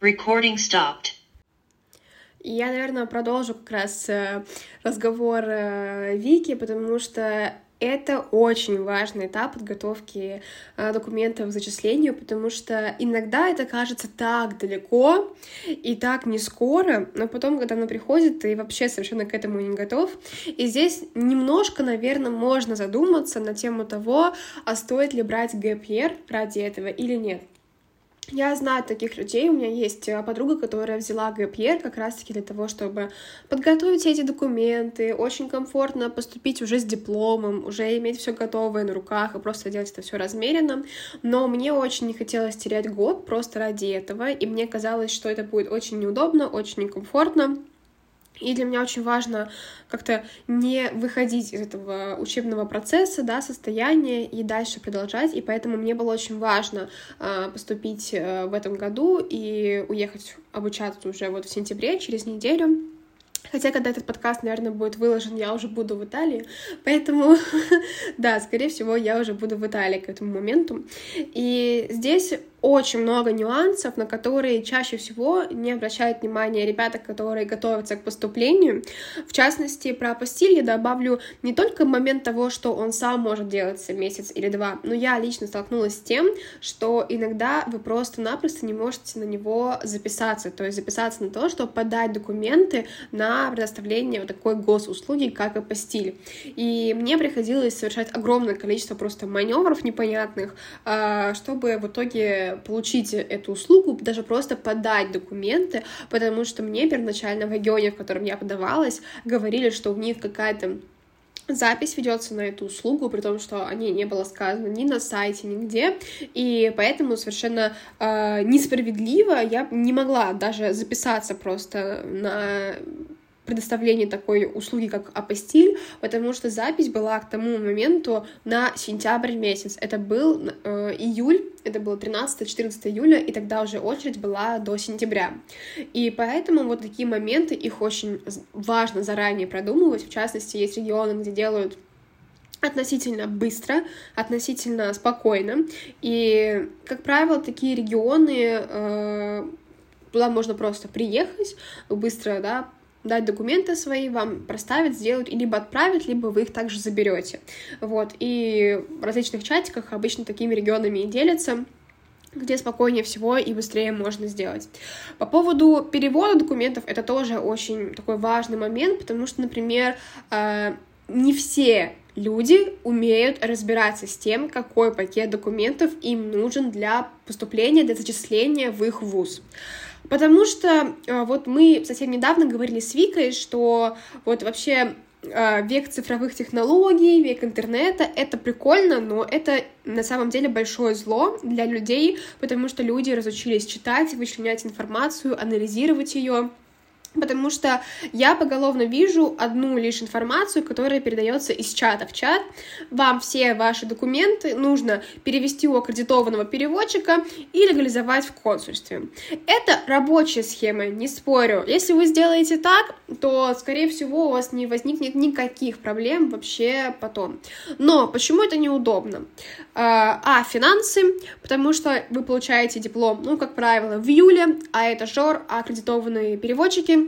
Recording stopped. Я, наверное, продолжу как раз э, разговор э, Вики, потому что это очень важный этап подготовки э, документов к зачислению, потому что иногда это кажется так далеко и так не скоро, но потом, когда оно приходит, ты вообще совершенно к этому не готов. И здесь немножко, наверное, можно задуматься на тему того, а стоит ли брать ГПР ради этого или нет. Я знаю таких людей, у меня есть э, подруга, которая взяла ГПР как раз-таки для того, чтобы подготовить эти документы, очень комфортно поступить уже с дипломом, уже иметь все готовое на руках и просто делать это все размеренно. Но мне очень не хотелось терять год просто ради этого, и мне казалось, что это будет очень неудобно, очень некомфортно. И для меня очень важно как-то не выходить из этого учебного процесса, да, состояния и дальше продолжать. И поэтому мне было очень важно э, поступить э, в этом году и уехать обучаться уже вот в сентябре, через неделю. Хотя, когда этот подкаст, наверное, будет выложен, я уже буду в Италии. Поэтому, да, скорее всего, я уже буду в Италии к этому моменту. И здесь очень много нюансов, на которые чаще всего не обращают внимания ребята, которые готовятся к поступлению. В частности, про апостиль я добавлю не только момент того, что он сам может делаться месяц или два, но я лично столкнулась с тем, что иногда вы просто-напросто не можете на него записаться, то есть записаться на то, чтобы подать документы на предоставление вот такой госуслуги, как апостиль. И мне приходилось совершать огромное количество просто маневров непонятных, а, чтобы в итоге получить эту услугу, даже просто подать документы, потому что мне первоначально в регионе, в котором я подавалась, говорили, что у них какая-то запись ведется на эту услугу, при том, что о ней не было сказано ни на сайте, нигде, и поэтому совершенно э, несправедливо я не могла даже записаться просто на предоставление такой услуги, как апостиль, потому что запись была к тому моменту на сентябрь месяц. Это был э, июль, это было 13-14 июля, и тогда уже очередь была до сентября. И поэтому вот такие моменты, их очень важно заранее продумывать. В частности, есть регионы, где делают относительно быстро, относительно спокойно. И, как правило, такие регионы э, туда можно просто приехать, быстро, да, дать документы свои, вам проставят, сделают и либо отправят, либо вы их также заберете. Вот, и в различных чатиках обычно такими регионами и делятся где спокойнее всего и быстрее можно сделать. По поводу перевода документов, это тоже очень такой важный момент, потому что, например, э, не все люди умеют разбираться с тем, какой пакет документов им нужен для поступления, для зачисления в их вуз. Потому что э, вот мы совсем недавно говорили с Викой, что вот вообще э, век цифровых технологий, век интернета, это прикольно, но это на самом деле большое зло для людей, потому что люди разучились читать, вычленять информацию, анализировать ее потому что я поголовно вижу одну лишь информацию, которая передается из чата в чат. Вам все ваши документы нужно перевести у аккредитованного переводчика и легализовать в консульстве. Это рабочая схема, не спорю. Если вы сделаете так, то, скорее всего, у вас не возникнет никаких проблем вообще потом. Но почему это неудобно? А, а финансы, потому что вы получаете диплом, ну, как правило, в июле, а это жор, а аккредитованные переводчики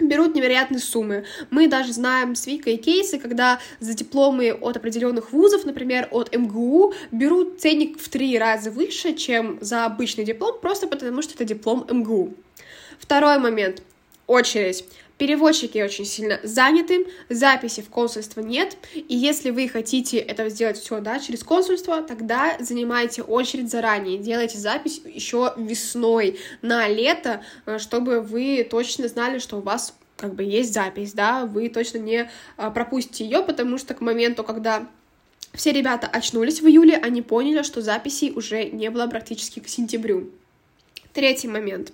берут невероятные суммы. Мы даже знаем с Викой кейсы, когда за дипломы от определенных вузов, например, от МГУ, берут ценник в три раза выше, чем за обычный диплом, просто потому что это диплом МГУ. Второй момент. Очередь. Переводчики очень сильно заняты, записи в консульство нет, и если вы хотите это сделать все, да, через консульство, тогда занимайте очередь заранее, делайте запись еще весной на лето, э, чтобы вы точно знали, что у вас как бы есть запись, да, вы точно не а, пропустите ее, потому что к моменту, когда все ребята очнулись в июле, они поняли, что записей уже не было практически к сентябрю. Третий момент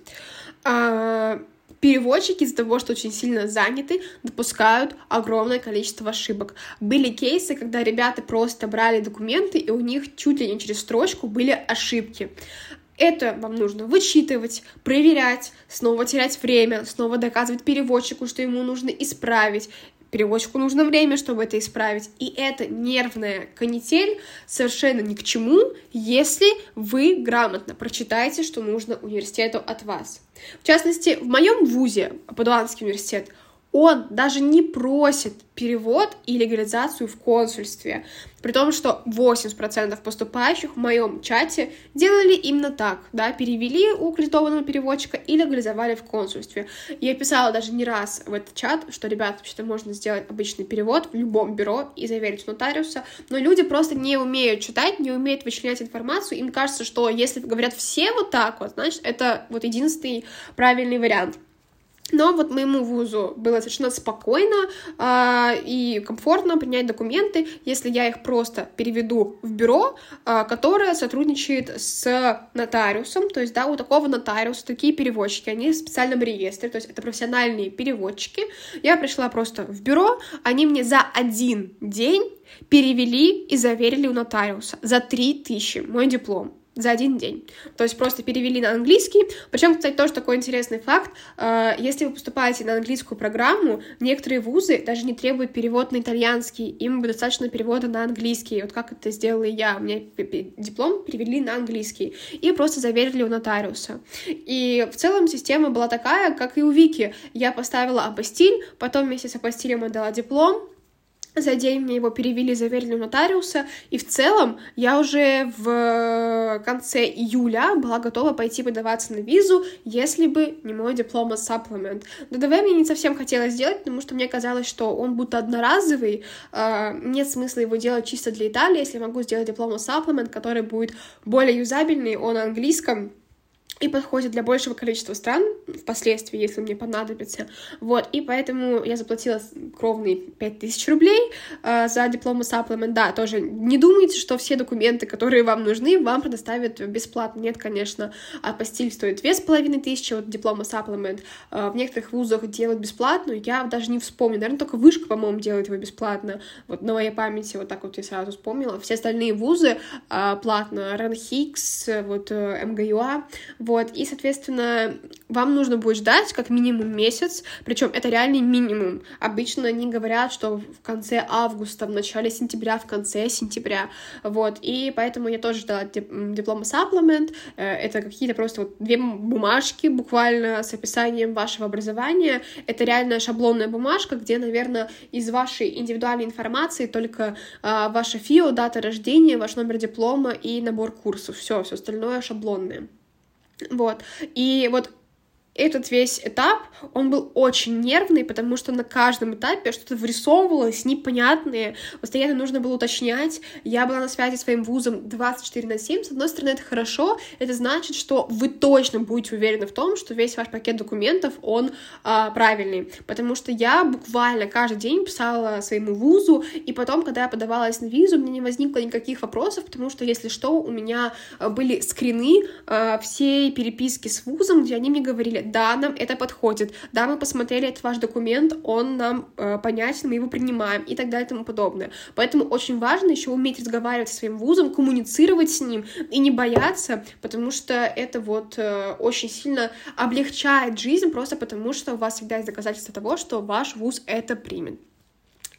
а, Переводчики из-за того, что очень сильно заняты, допускают огромное количество ошибок. Были кейсы, когда ребята просто брали документы, и у них чуть ли не через строчку были ошибки. Это вам нужно вычитывать, проверять, снова терять время, снова доказывать переводчику, что ему нужно исправить. Переводчику нужно время, чтобы это исправить. И эта нервная канитель совершенно ни к чему, если вы грамотно прочитаете, что нужно университету от вас. В частности, в моем вузе, Падуанский университет, он даже не просит перевод и легализацию в консульстве, при том, что 80% поступающих в моем чате делали именно так, да, перевели у аккредитованного переводчика и легализовали в консульстве. Я писала даже не раз в этот чат, что, ребят, вообще-то можно сделать обычный перевод в любом бюро и заверить у нотариуса, но люди просто не умеют читать, не умеют вычленять информацию, им кажется, что если говорят все вот так вот, значит, это вот единственный правильный вариант. Но вот моему вузу было совершенно спокойно э, и комфортно принять документы, если я их просто переведу в бюро, э, которое сотрудничает с нотариусом. То есть, да, у такого нотариуса такие переводчики, они в специальном реестре, то есть это профессиональные переводчики. Я пришла просто в бюро, они мне за один день перевели и заверили у нотариуса за 3000 мой диплом за один день. То есть просто перевели на английский. Причем, кстати, тоже такой интересный факт. Э, если вы поступаете на английскую программу, некоторые вузы даже не требуют перевод на итальянский. Им достаточно перевода на английский. Вот как это сделала я. У меня диплом перевели на английский. И просто заверили у нотариуса. И в целом система была такая, как и у Вики. Я поставила апостиль, потом вместе с апостилем отдала диплом, за день мне его перевели, заверили у нотариуса, и в целом я уже в конце июля была готова пойти подаваться на визу, если бы не мой диплом supplement. ДДВ мне не совсем хотелось сделать, потому что мне казалось, что он будто одноразовый, э, нет смысла его делать чисто для Италии, если я могу сделать диплом supplement, который будет более юзабельный, он английском, и подходит для большего количества стран впоследствии, если мне понадобится. Вот, и поэтому я заплатила кровные 5000 рублей э, за диплом supplement. Да, тоже не думайте, что все документы, которые вам нужны, вам предоставят бесплатно. Нет, конечно, апостиль стоит две с половиной тысячи, вот диплома supplement э, в некоторых вузах делают бесплатно, я даже не вспомню, наверное, только вышка, по-моему, делает его бесплатно, вот на моей памяти вот так вот я сразу вспомнила. Все остальные вузы э, платно, Ранхикс, вот э, МГЮА, вот, и, соответственно, вам нужно будет ждать как минимум месяц, причем это реальный минимум. Обычно они говорят, что в конце августа, в начале сентября, в конце сентября, вот, и поэтому я тоже ждала диплома supplement, э, это какие-то просто вот две бумажки буквально с описанием вашего образования, это реальная шаблонная бумажка, где, наверное, из вашей индивидуальной информации только а, ваша ФИО, дата рождения, ваш номер диплома и набор курсов, все, все остальное шаблонное. Вот. И вот этот весь этап, он был очень нервный, потому что на каждом этапе что-то вырисовывалось непонятное, постоянно нужно было уточнять. Я была на связи с своим вузом 24 на 7. С одной стороны, это хорошо, это значит, что вы точно будете уверены в том, что весь ваш пакет документов, он а, правильный, потому что я буквально каждый день писала своему вузу, и потом, когда я подавалась на визу, мне не возникло никаких вопросов, потому что, если что, у меня а, были скрины а, всей переписки с вузом, где они мне говорили, да, нам это подходит, да, мы посмотрели этот ваш документ, он нам э, понятен, мы его принимаем и так далее и тому подобное. Поэтому очень важно еще уметь разговаривать со своим вузом, коммуницировать с ним и не бояться, потому что это вот э, очень сильно облегчает жизнь, просто потому что у вас всегда есть доказательства того, что ваш вуз это примет.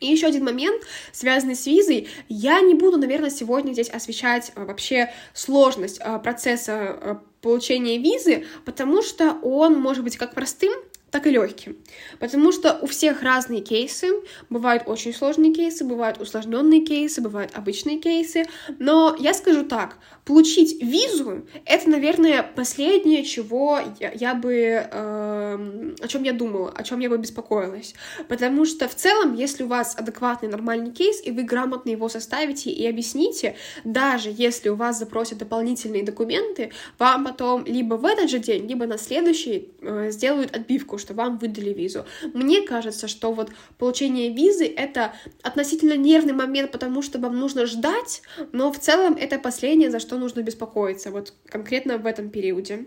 И еще один момент, связанный с визой. Я не буду, наверное, сегодня здесь освещать э, вообще сложность э, процесса э, получения визы, потому что он может быть как простым, так и легким. Потому что у всех разные кейсы. Бывают очень сложные кейсы, бывают усложненные кейсы, бывают обычные кейсы. Но я скажу так, получить визу — это, наверное, последнее, чего я, я бы... Э, о чем я думала, о чем я бы беспокоилась. Потому что в целом, если у вас адекватный нормальный кейс, и вы грамотно его составите и объясните, даже если у вас запросят дополнительные документы, вам потом либо в этот же день, либо на следующий э, сделают отбивку, что вам выдали визу. Мне кажется, что вот получение визы — это относительно нервный момент, потому что вам нужно ждать, но в целом это последнее, за что нужно беспокоиться, вот конкретно в этом периоде.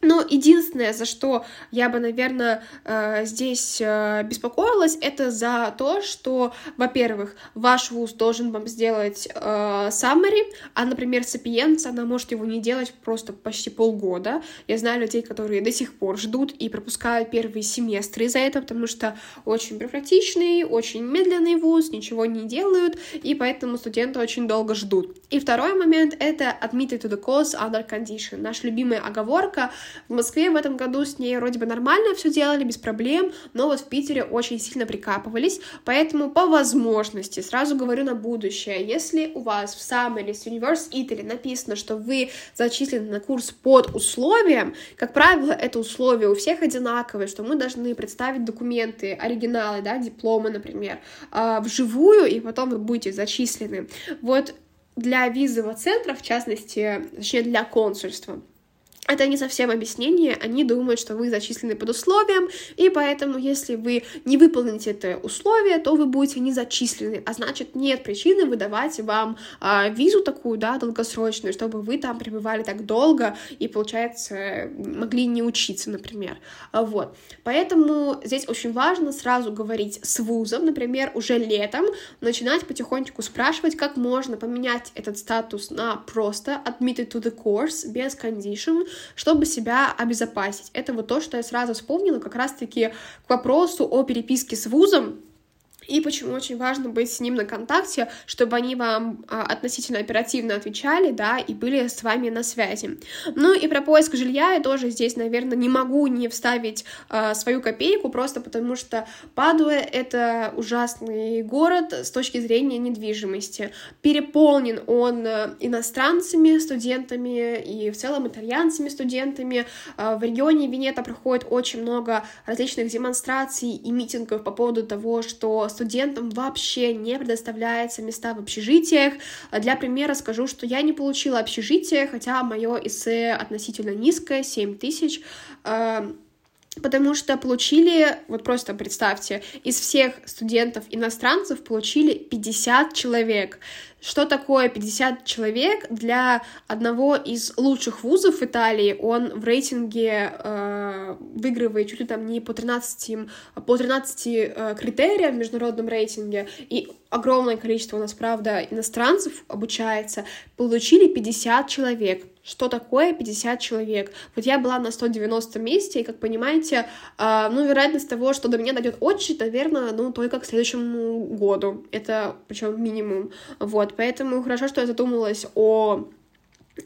Но единственное, за что я бы, наверное, э, здесь э, беспокоилась, это за то, что, во-первых, ваш вуз должен вам сделать э, summary, а, например, Сапиенца, она может его не делать просто почти полгода. Я знаю людей, которые до сих пор ждут и пропускают первые семестры из-за этого, потому что очень бюрократичный, очень медленный вуз, ничего не делают, и поэтому студенты очень долго ждут. И второй момент — это admitted to the course under condition, наша любимая оговорка — в Москве в этом году с ней вроде бы нормально все делали, без проблем, но вот в Питере очень сильно прикапывались, поэтому по возможности, сразу говорю на будущее, если у вас в Summerlist Universe Italy написано, что вы зачислены на курс под условием, как правило, это условия у всех одинаковые, что мы должны представить документы, оригиналы, да, дипломы, например, а, вживую, и потом вы будете зачислены. Вот для визового центра, в частности, точнее, для консульства, это не совсем объяснение, они думают, что вы зачислены под условием, и поэтому, если вы не выполните это условие, то вы будете не зачислены, а значит, нет причины выдавать вам а, визу такую, да, долгосрочную, чтобы вы там пребывали так долго и, получается, могли не учиться, например. А, вот. Поэтому здесь очень важно сразу говорить с вузом, например, уже летом, начинать потихонечку спрашивать, как можно поменять этот статус на просто admitted to the course, без condition, чтобы себя обезопасить. Это вот то, что я сразу вспомнила как раз-таки к вопросу о переписке с вузом, и почему очень важно быть с ним на контакте, чтобы они вам а, относительно оперативно отвечали, да, и были с вами на связи. Ну и про поиск жилья я тоже здесь, наверное, не могу не вставить а, свою копейку, просто потому что Падуя — это ужасный город с точки зрения недвижимости. Переполнен он а, иностранцами, студентами и в целом итальянцами, студентами. А, в регионе Венета проходит очень много различных демонстраций и митингов по поводу того, что студентам вообще не предоставляется места в общежитиях. Для примера скажу, что я не получила общежитие, хотя мое эссе относительно низкое, 7 тысяч, э, потому что получили, вот просто представьте, из всех студентов-иностранцев получили 50 человек. Что такое 50 человек для одного из лучших вузов Италии? Он в рейтинге э, выигрывает чуть ли там не по 13, по 13 э, критериям в международном рейтинге, и огромное количество у нас, правда, иностранцев обучается, получили 50 человек что такое 50 человек. Вот я была на 190 месте, и, как понимаете, э, ну, вероятность того, что до меня дойдет очередь, наверное, ну, только к следующему году. Это, причем минимум. Вот, поэтому хорошо, что я задумалась о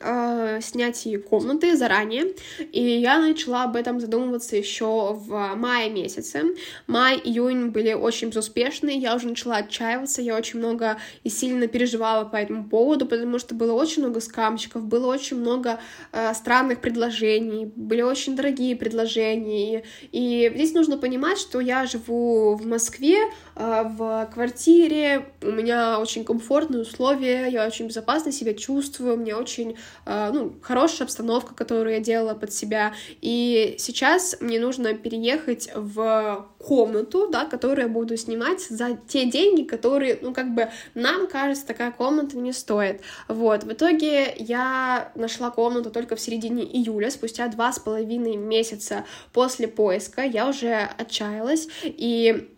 э, снятии комнаты заранее, и я начала об этом задумываться еще в мае месяце. Май, июнь были очень безуспешные, я уже начала отчаиваться, я очень много и сильно переживала по этому поводу, потому что было очень много скамщиков, было очень много э, странных предложений, были очень дорогие предложения, и, здесь нужно понимать, что я живу в Москве, э, в квартире, у меня очень комфортные условия, я очень безопасно себя чувствую, мне очень ну, хорошая обстановка, которую я делала под себя. И сейчас мне нужно переехать в комнату, да, которую я буду снимать за те деньги, которые, ну, как бы, нам кажется, такая комната не стоит. Вот, в итоге я нашла комнату только в середине июля, спустя два с половиной месяца после поиска, я уже отчаялась, и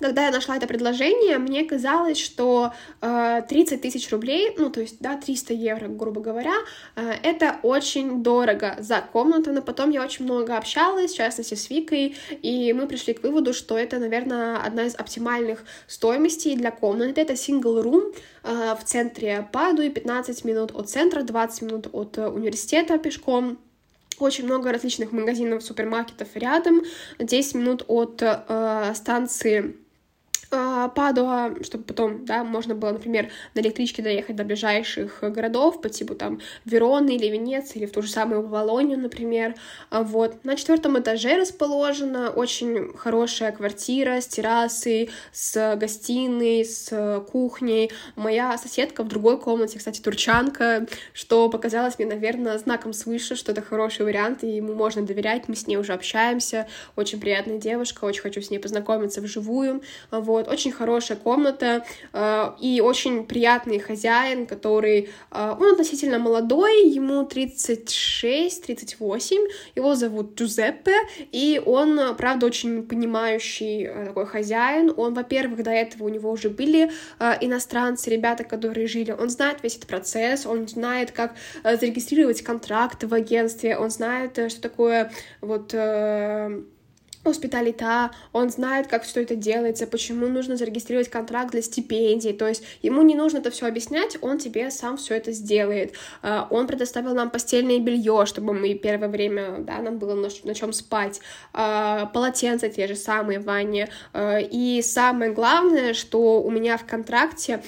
когда я нашла это предложение, мне казалось, что э, 30 тысяч рублей, ну, то есть, да, 300 евро, грубо говоря, э, это очень дорого за комнату, но потом я очень много общалась, в частности, с Викой, и мы пришли к выводу, что это, наверное, одна из оптимальных стоимостей для комнаты. Это room э, в центре Падуи, 15 минут от центра, 20 минут от э, университета пешком, очень много различных магазинов, супермаркетов рядом, 10 минут от э, станции Падуа, чтобы потом, да, можно было, например, на электричке доехать до ближайших городов, по типу там Вероны или Венеции, или в ту же самую Волонию, например, а, вот. На четвертом этаже расположена очень хорошая квартира с террасой, с гостиной, с кухней. Моя соседка в другой комнате, кстати, турчанка, что показалось мне, наверное, знаком свыше, что это хороший вариант, и ему можно доверять, мы с ней уже общаемся, очень приятная девушка, очень хочу с ней познакомиться вживую, вот, вот, очень хорошая комната э, и очень приятный хозяин, который, э, он относительно молодой, ему 36-38, его зовут Джузеппе, и он, правда, очень понимающий э, такой хозяин, он, во-первых, до этого у него уже были иностранцы, ребята, которые жили, он знает весь этот процесс, он знает, как зарегистрировать контракт в агентстве, он знает, что такое вот... Хоспиталита, он знает, как все это делается, почему нужно зарегистрировать контракт для стипендий, то есть ему не нужно это все объяснять, он тебе сам все это сделает. А, он предоставил нам постельное белье, чтобы мы первое время, да, нам было на, чем спать, а, полотенца те же самые в ванне, а, и самое главное, что у меня в контракте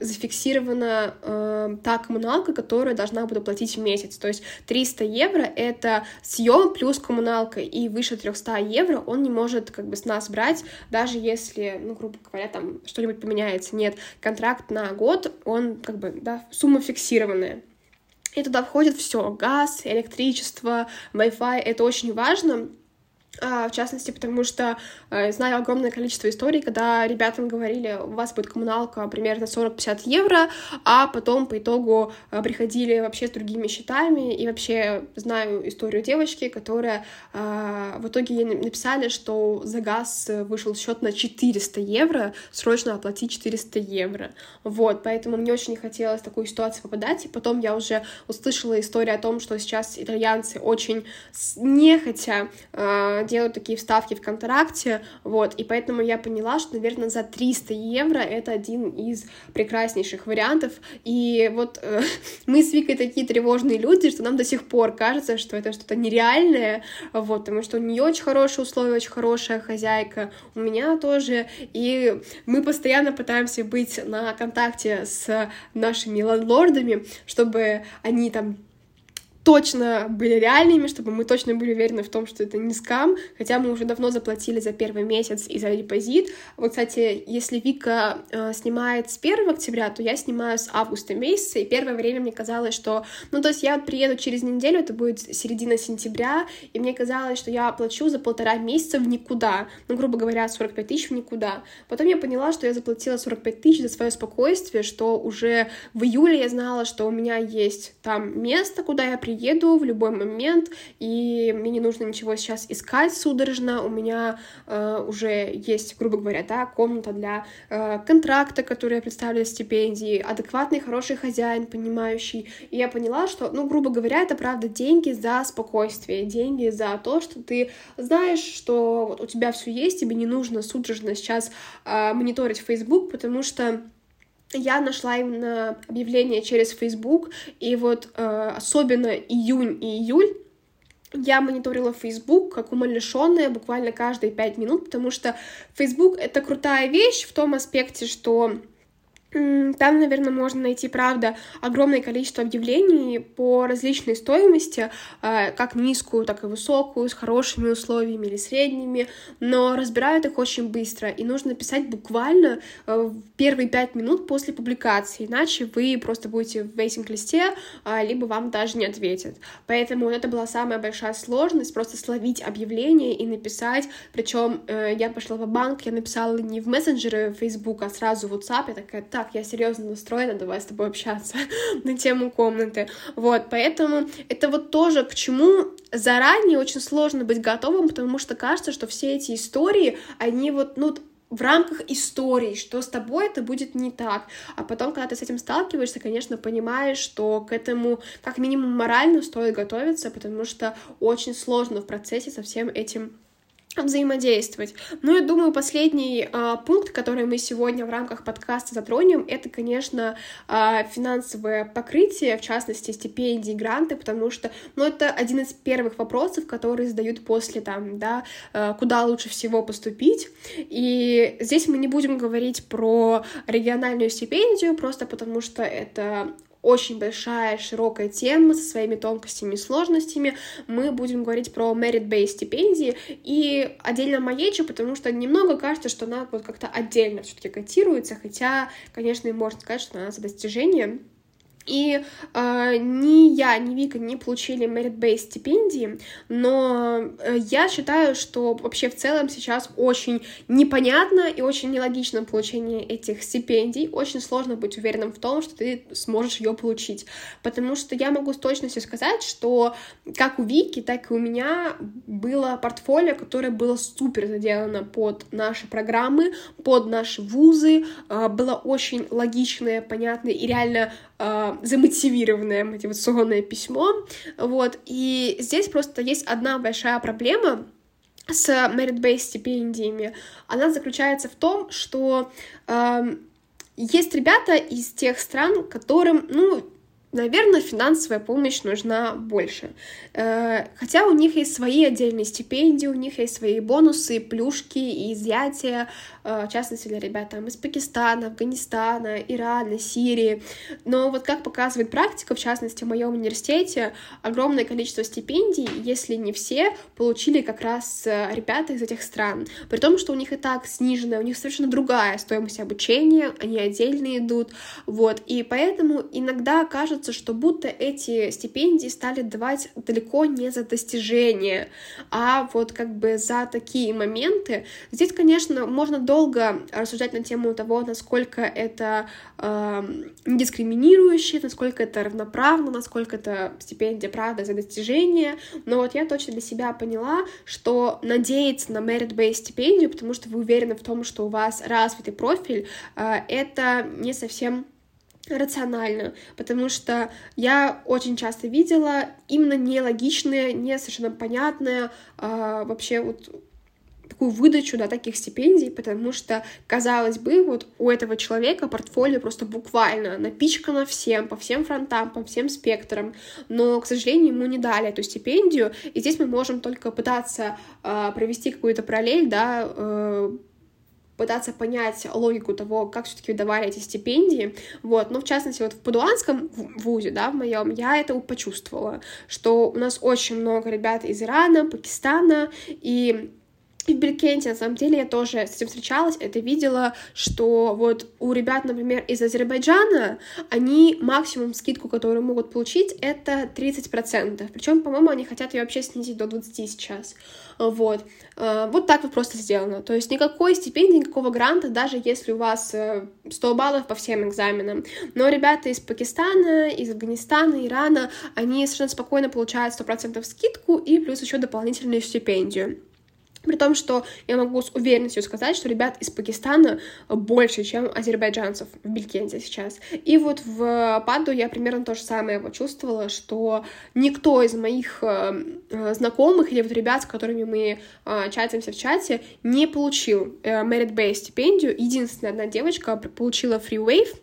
зафиксирована та коммуналка, которую должна буду платить в месяц, то есть 300 евро — это съем плюс коммуналка, и выше 300 евро он не может как бы с нас брать, даже если, ну, грубо говоря, там что-нибудь поменяется. Нет, контракт на год, он как бы, да, сумма фиксированная. И туда входит все, газ, электричество, Wi-Fi, это очень важно, в частности, потому что э, знаю огромное количество историй, когда ребятам говорили, у вас будет коммуналка примерно 40-50 евро, а потом по итогу э, приходили вообще с другими счетами, и вообще знаю историю девочки, которая э, в итоге ей написали, что за газ вышел счет на 400 евро, срочно оплатить 400 евро. Вот, поэтому мне очень не хотелось в такую ситуацию попадать, и потом я уже услышала историю о том, что сейчас итальянцы очень нехотя делают такие вставки в контракте, вот, и поэтому я поняла, что, наверное, за 300 евро это один из прекраснейших вариантов, и вот э, мы с Викой такие тревожные люди, что нам до сих пор кажется, что это что-то нереальное, вот, потому что у нее очень хорошие условия, очень хорошая хозяйка, у меня тоже, и мы постоянно пытаемся быть на контакте с нашими лендлордами, чтобы они там точно были реальными, чтобы мы точно были уверены в том, что это не скам, хотя мы уже давно заплатили за первый месяц и за депозит. Вот, кстати, если Вика э, снимает с 1 октября, то я снимаю с августа месяца, и первое время мне казалось, что... Ну, то есть я приеду через неделю, это будет середина сентября, и мне казалось, что я оплачу за полтора месяца в никуда, ну, грубо говоря, 45 тысяч в никуда. Потом я поняла, что я заплатила 45 тысяч за свое спокойствие, что уже в июле я знала, что у меня есть там место, куда я приеду, приеду в любой момент, и мне не нужно ничего сейчас искать судорожно, у меня э, уже есть, грубо говоря, да, комната для э, контракта, который я представляю стипендии, адекватный, хороший хозяин, понимающий, и я поняла, что, ну, грубо говоря, это правда деньги за спокойствие, деньги за то, что ты знаешь, что вот у тебя все есть, тебе не нужно судорожно сейчас э, мониторить Facebook, потому что я нашла именно объявление через Facebook, и вот э, особенно июнь и июль я мониторила Facebook как умалишенная буквально каждые пять минут, потому что Facebook — это крутая вещь в том аспекте, что там, наверное, можно найти, правда, огромное количество объявлений по различной стоимости, э, как низкую, так и высокую, с хорошими условиями или средними, но разбирают их очень быстро, и нужно писать буквально э, в первые пять минут после публикации, иначе вы просто будете в вейтинг-листе, а, либо вам даже не ответят. Поэтому вот это была самая большая сложность, просто словить объявление и написать, причем э, я пошла в банк, я написала не в мессенджеры Facebook, а сразу в WhatsApp, я такая, так, я серьезно настроена, давай с тобой общаться на тему комнаты. Вот, поэтому это вот тоже к чему заранее очень сложно быть готовым, потому что кажется, что все эти истории, они вот, ну, в рамках истории, что с тобой это будет не так. А потом, когда ты с этим сталкиваешься, конечно, понимаешь, что к этому как минимум морально стоит готовиться, потому что очень сложно в процессе со всем этим взаимодействовать. Ну, я думаю, последний э, пункт, который мы сегодня в рамках подкаста затронем, это, конечно, э, финансовое покрытие, в частности, стипендии, гранты, потому что, ну, это один из первых вопросов, которые задают после, там, да, э, куда лучше всего поступить. И здесь мы не будем говорить про региональную стипендию, просто потому что это очень большая, широкая тема со своими тонкостями и сложностями. Мы будем говорить про merit-based стипендии и отдельно Маечу, потому что немного кажется, что она вот как-то отдельно все-таки котируется, хотя, конечно, и можно сказать, что она за достижение и э, ни я, ни Вика не получили merit-based стипендии, но э, я считаю, что вообще в целом сейчас очень непонятно и очень нелогично получение этих стипендий. Очень сложно быть уверенным в том, что ты сможешь ее получить. Потому что я могу с точностью сказать, что как у Вики, так и у меня было портфолио, которое было супер заделано под наши программы, под наши вузы, э, было очень логичное, понятное и реально э, замотивированное мотивационное письмо, вот, и здесь просто есть одна большая проблема, с merit-based стипендиями, она заключается в том, что э, есть ребята из тех стран, которым, ну, наверное, финансовая помощь нужна больше. Э, хотя у них есть свои отдельные стипендии, у них есть свои бонусы, плюшки и изъятия, э, в частности, для ребят там из Пакистана, Афганистана, Ирана, Сирии. Но вот как показывает практика, в частности, в моем университете, огромное количество стипендий, если не все, получили как раз э, ребята из этих стран. При том, что у них и так сниженная, у них совершенно другая стоимость обучения, они отдельно идут, вот, и поэтому иногда кажется, кажется, что будто эти стипендии стали давать далеко не за достижения, а вот как бы за такие моменты. Здесь, конечно, можно долго рассуждать на тему того, насколько это э, дискриминирующе, насколько это равноправно, насколько это стипендия правда за достижения, но вот я точно для себя поняла, что надеяться на merit-based стипендию, потому что вы уверены в том, что у вас развитый профиль, э, это не совсем рационально, потому что я очень часто видела именно нелогичные, не совершенно понятные, а, вообще вот такую выдачу да, таких стипендий, потому что, казалось бы, вот у этого человека портфолио просто буквально напичкано всем, по всем фронтам, по всем спектрам, но, к сожалению, ему не дали эту стипендию, и здесь мы можем только пытаться э, провести какую-то параллель, да, э, пытаться понять логику того, как все-таки выдавали эти стипендии, вот, но в частности вот в Падуанском вузе, да, в моем, я это почувствовала, что у нас очень много ребят из Ирана, Пакистана, и и в Биркенте, на самом деле, я тоже с этим встречалась, это видела, что вот у ребят, например, из Азербайджана, они максимум скидку, которую могут получить, это 30%. Причем, по-моему, они хотят ее вообще снизить до 20 сейчас. Вот. Э, вот так вот просто сделано. То есть никакой стипендии, никакого гранта, даже если у вас 100 э, баллов по всем экзаменам. Но ребята из Пакистана, из Афганистана, Ирана, они совершенно спокойно получают 100% скидку и плюс еще дополнительную стипендию. При том, что я могу с уверенностью сказать, что ребят из Пакистана больше, чем азербайджанцев в Белькенте сейчас. И вот в Паду я примерно то же самое почувствовала, что никто из моих э, э, знакомых или вот ребят, с которыми мы э, чатимся в чате, не получил э, Merit Based стипендию. Единственная одна девочка получила Free Wave,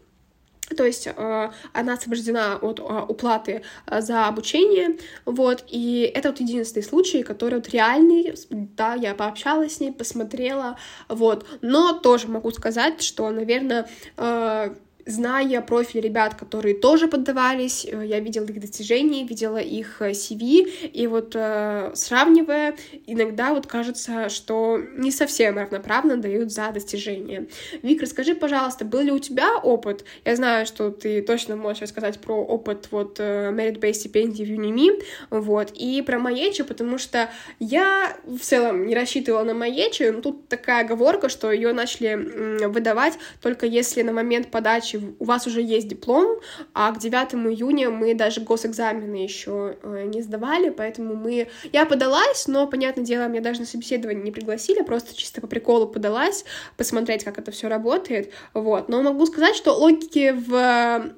то есть э, она освобождена от э, уплаты э, за обучение, вот, и это вот единственный случай, который вот реальный, да, я пообщалась с ней, посмотрела, вот, но тоже могу сказать, что, наверное, э, зная профиль ребят, которые тоже поддавались, э, я видела их достижения, видела их CV, э, и вот э, сравнивая, иногда вот кажется, что не совсем равноправно дают за достижения. Вик, расскажи, пожалуйста, был ли у тебя опыт? Я знаю, что ты точно можешь рассказать про опыт вот merit-based стипендий в Юними, вот, и про Маечи, потому что я в целом не рассчитывала на Маечи, но тут такая оговорка, что ее начали выдавать только если на момент подачи у вас уже есть диплом, а к 9 июня мы даже госэкзамены еще э, не сдавали, поэтому мы... Я подалась, но, понятное дело, меня даже на собеседование не пригласили, просто чисто по приколу подалась, посмотреть, как это все работает, вот. Но могу сказать, что логики в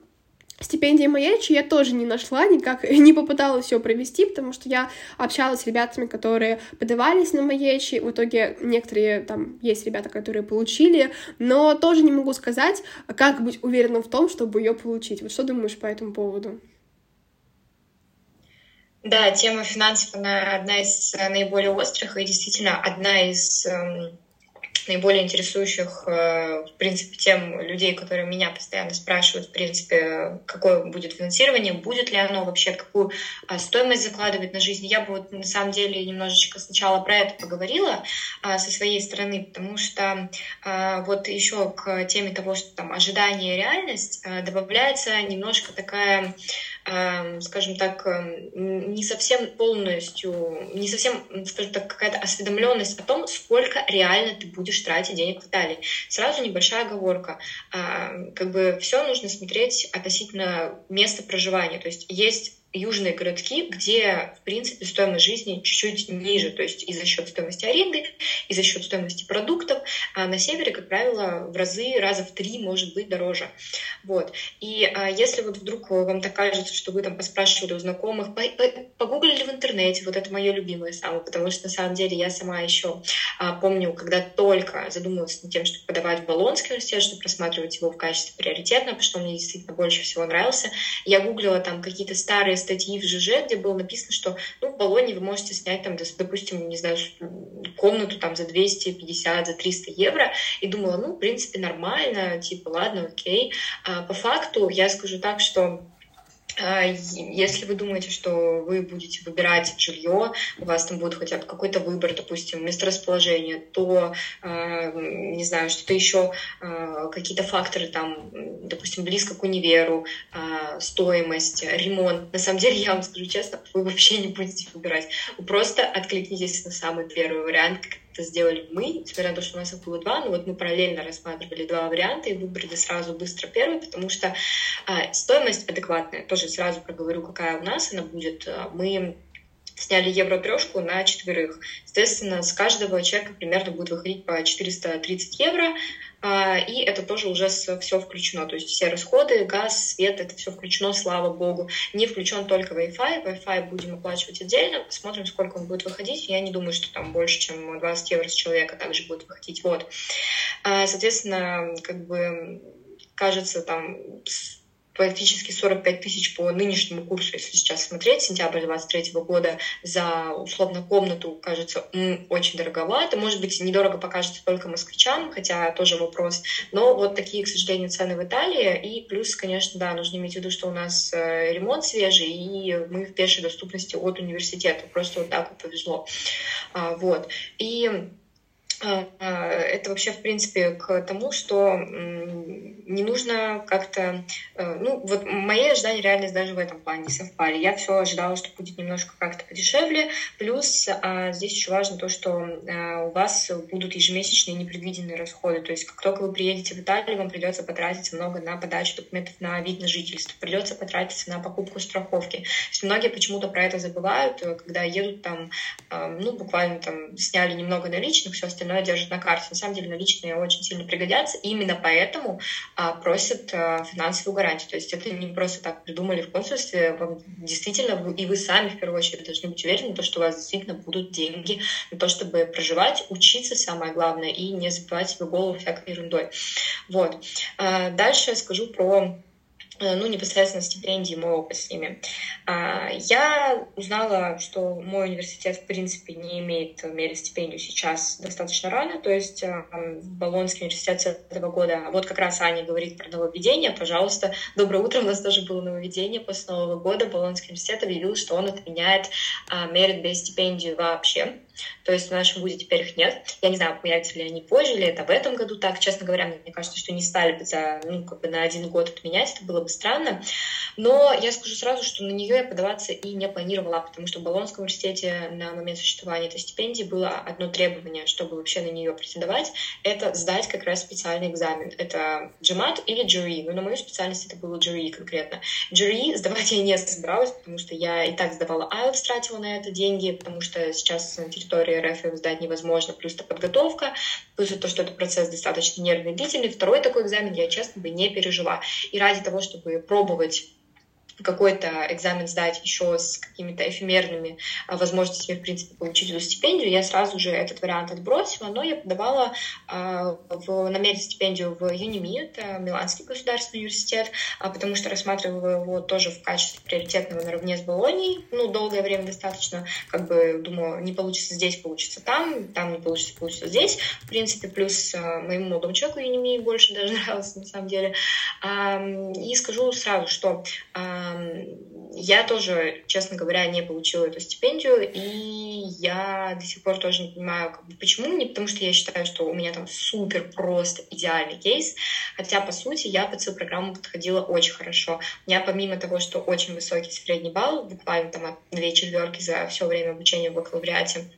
Стипендии Маячи я тоже не нашла, никак не попыталась ее провести, потому что я общалась с ребятами, которые подавались на Маячи, в итоге некоторые там есть ребята, которые получили, но тоже не могу сказать, как быть уверенным в том, чтобы ее получить. Вот что думаешь по этому поводу? Да, тема финансов, она одна из наиболее острых и действительно одна из эм, наиболее интересующих, э, в принципе, тем людей, которые меня постоянно спрашивают, в принципе, какое будет финансирование, будет ли оно вообще, какую а, стоимость закладывать на жизнь. Я бы вот на самом деле немножечко сначала про это поговорила а, со своей стороны, потому что а, вот еще к теме того, что там ожидание и реальность добавляется немножко такая скажем так, эм, не совсем полностью, не совсем, скажем так, какая-то осведомленность о том, сколько реально ты будешь тратить денег в Италии. Сразу небольшая оговорка. Эм, как бы все нужно смотреть относительно места проживания. То есть есть южные городки, где, в принципе, стоимость жизни чуть-чуть ниже, то есть и за счет стоимости аренды, и за счет стоимости продуктов. А на севере, как правило, в разы, раза в три, может быть, дороже. Вот. И а, если вот вдруг вам так кажется, что вы там поспрашивали у знакомых, погуглили в интернете, вот это мое любимое самое, потому что на самом деле я сама еще а, помню, когда только задумалась над тем, чтобы подавать в Болонский университет, чтобы просматривать его в качестве приоритетного, потому что он мне действительно больше всего нравился, я гуглила там какие-то старые статьи в ЖЖ, где было написано, что ну, в Болоне вы можете снять, там, допустим, не знаю, комнату там за 250, за 300 евро, и думала, ну, в принципе, нормально, типа, ладно, окей. А по факту я скажу так, что если вы думаете, что вы будете выбирать жилье, у вас там будет хотя бы какой-то выбор, допустим, месторасположение, то, а, не знаю, что-то еще, а, какие-то факторы там, допустим, близко к универу, стоимость, ремонт. На самом деле, я вам скажу честно, вы вообще не будете выбирать. Вы просто откликнитесь на самый первый вариант, это сделали мы, несмотря на то, что у нас их было два, но вот мы параллельно рассматривали два варианта и выбрали сразу быстро первый, потому что а, стоимость адекватная, тоже сразу проговорю, какая у нас она будет. А, мы сняли евро трешку на четверых. Соответственно, с каждого человека примерно будет выходить по 430 евро. А, и это тоже уже все включено, то есть все расходы, газ, свет, это все включено, слава богу. Не включен только Wi-Fi, Wi-Fi будем оплачивать отдельно, посмотрим, сколько он будет выходить. Я не думаю, что там больше, чем 20 евро с человека также будет выходить. Вот. А, соответственно, как бы кажется, там практически 45 тысяч по нынешнему курсу, если сейчас смотреть, сентябрь 23 года за условно комнату кажется очень дороговато. Может быть, недорого покажется только москвичам, хотя тоже вопрос. Но вот такие, к сожалению, цены в Италии. И плюс, конечно, да, нужно иметь в виду, что у нас э, ремонт свежий, и мы в пешей доступности от университета. Просто вот так вот повезло. А, вот. И это вообще, в принципе, к тому, что не нужно как-то... Э, ну, вот мои ожидания реальность даже в этом плане не совпали. Я все ожидала, что будет немножко как-то подешевле. Плюс а, здесь еще важно то, что у вас будут ежемесячные непредвиденные расходы. То есть как только вы приедете в Италию, вам придется потратить много на подачу документов на вид на жительство, придется потратиться на покупку страховки. Есть многие почему-то про это забывают, э, когда едут там, ну, буквально там сняли немного наличных, все остальное остальное держит на карте. На самом деле наличные очень сильно пригодятся. И именно поэтому а, просят а, финансовую гарантию. То есть это не просто так придумали в консульстве. Вам действительно, и вы сами в первую очередь должны быть уверены, то, что у вас действительно будут деньги на то, чтобы проживать, учиться, самое главное, и не забивать себе голову всякой ерундой. Вот. А, дальше я скажу про ну, непосредственно стипендии, мой опыт с ними. А, я узнала, что мой университет, в принципе, не имеет мере стипендию сейчас достаточно рано, то есть э, Болонский университет с этого года, а вот как раз Аня говорит про нововведение, пожалуйста, доброе утро, у нас тоже было нововведение после Нового года, Болонский университет объявил, что он отменяет merit без стипендию вообще, то есть в нашем вузе теперь их нет. Я не знаю, появятся ли они позже, или это в этом году так. Честно говоря, мне кажется, что не стали бы за, ну, как бы на один год отменять, это было бы странно. Но я скажу сразу, что на нее я подаваться и не планировала, потому что в Болонском университете на момент существования этой стипендии было одно требование, чтобы вообще на нее претендовать, это сдать как раз специальный экзамен. Это GMAT или GRE. Ну, на мою специальность это было GRE конкретно. GRE сдавать я не собиралась, потому что я и так сдавала IELTS, тратила на это деньги, потому что сейчас на территории РФ им сдать невозможно, плюс это подготовка, плюс то, что этот процесс достаточно нервный длительный. Второй такой экзамен я, честно, бы не пережила. И ради того, чтобы пробовать какой-то экзамен сдать еще с какими-то эфемерными а, возможностями, в принципе, получить эту стипендию, я сразу же этот вариант отбросила, но я подавала э, в намере стипендию в ЮНИМИ, это Миланский государственный университет, а, потому что рассматривала его тоже в качестве приоритетного наравне с Болонией, ну, долгое время достаточно, как бы, думаю, не получится здесь, получится там, там не получится, получится здесь, в принципе, плюс моему молодому человеку ЮНИМИ больше даже нравился, на самом деле, и скажу сразу, что я тоже, честно говоря, не получила эту стипендию, и я до сих пор тоже не понимаю, как бы, почему. Не потому что я считаю, что у меня там супер просто идеальный кейс, хотя, по сути, я под свою программу подходила очень хорошо. У меня, помимо того, что очень высокий средний балл, буквально там две четверки за все время обучения в бакалавриате,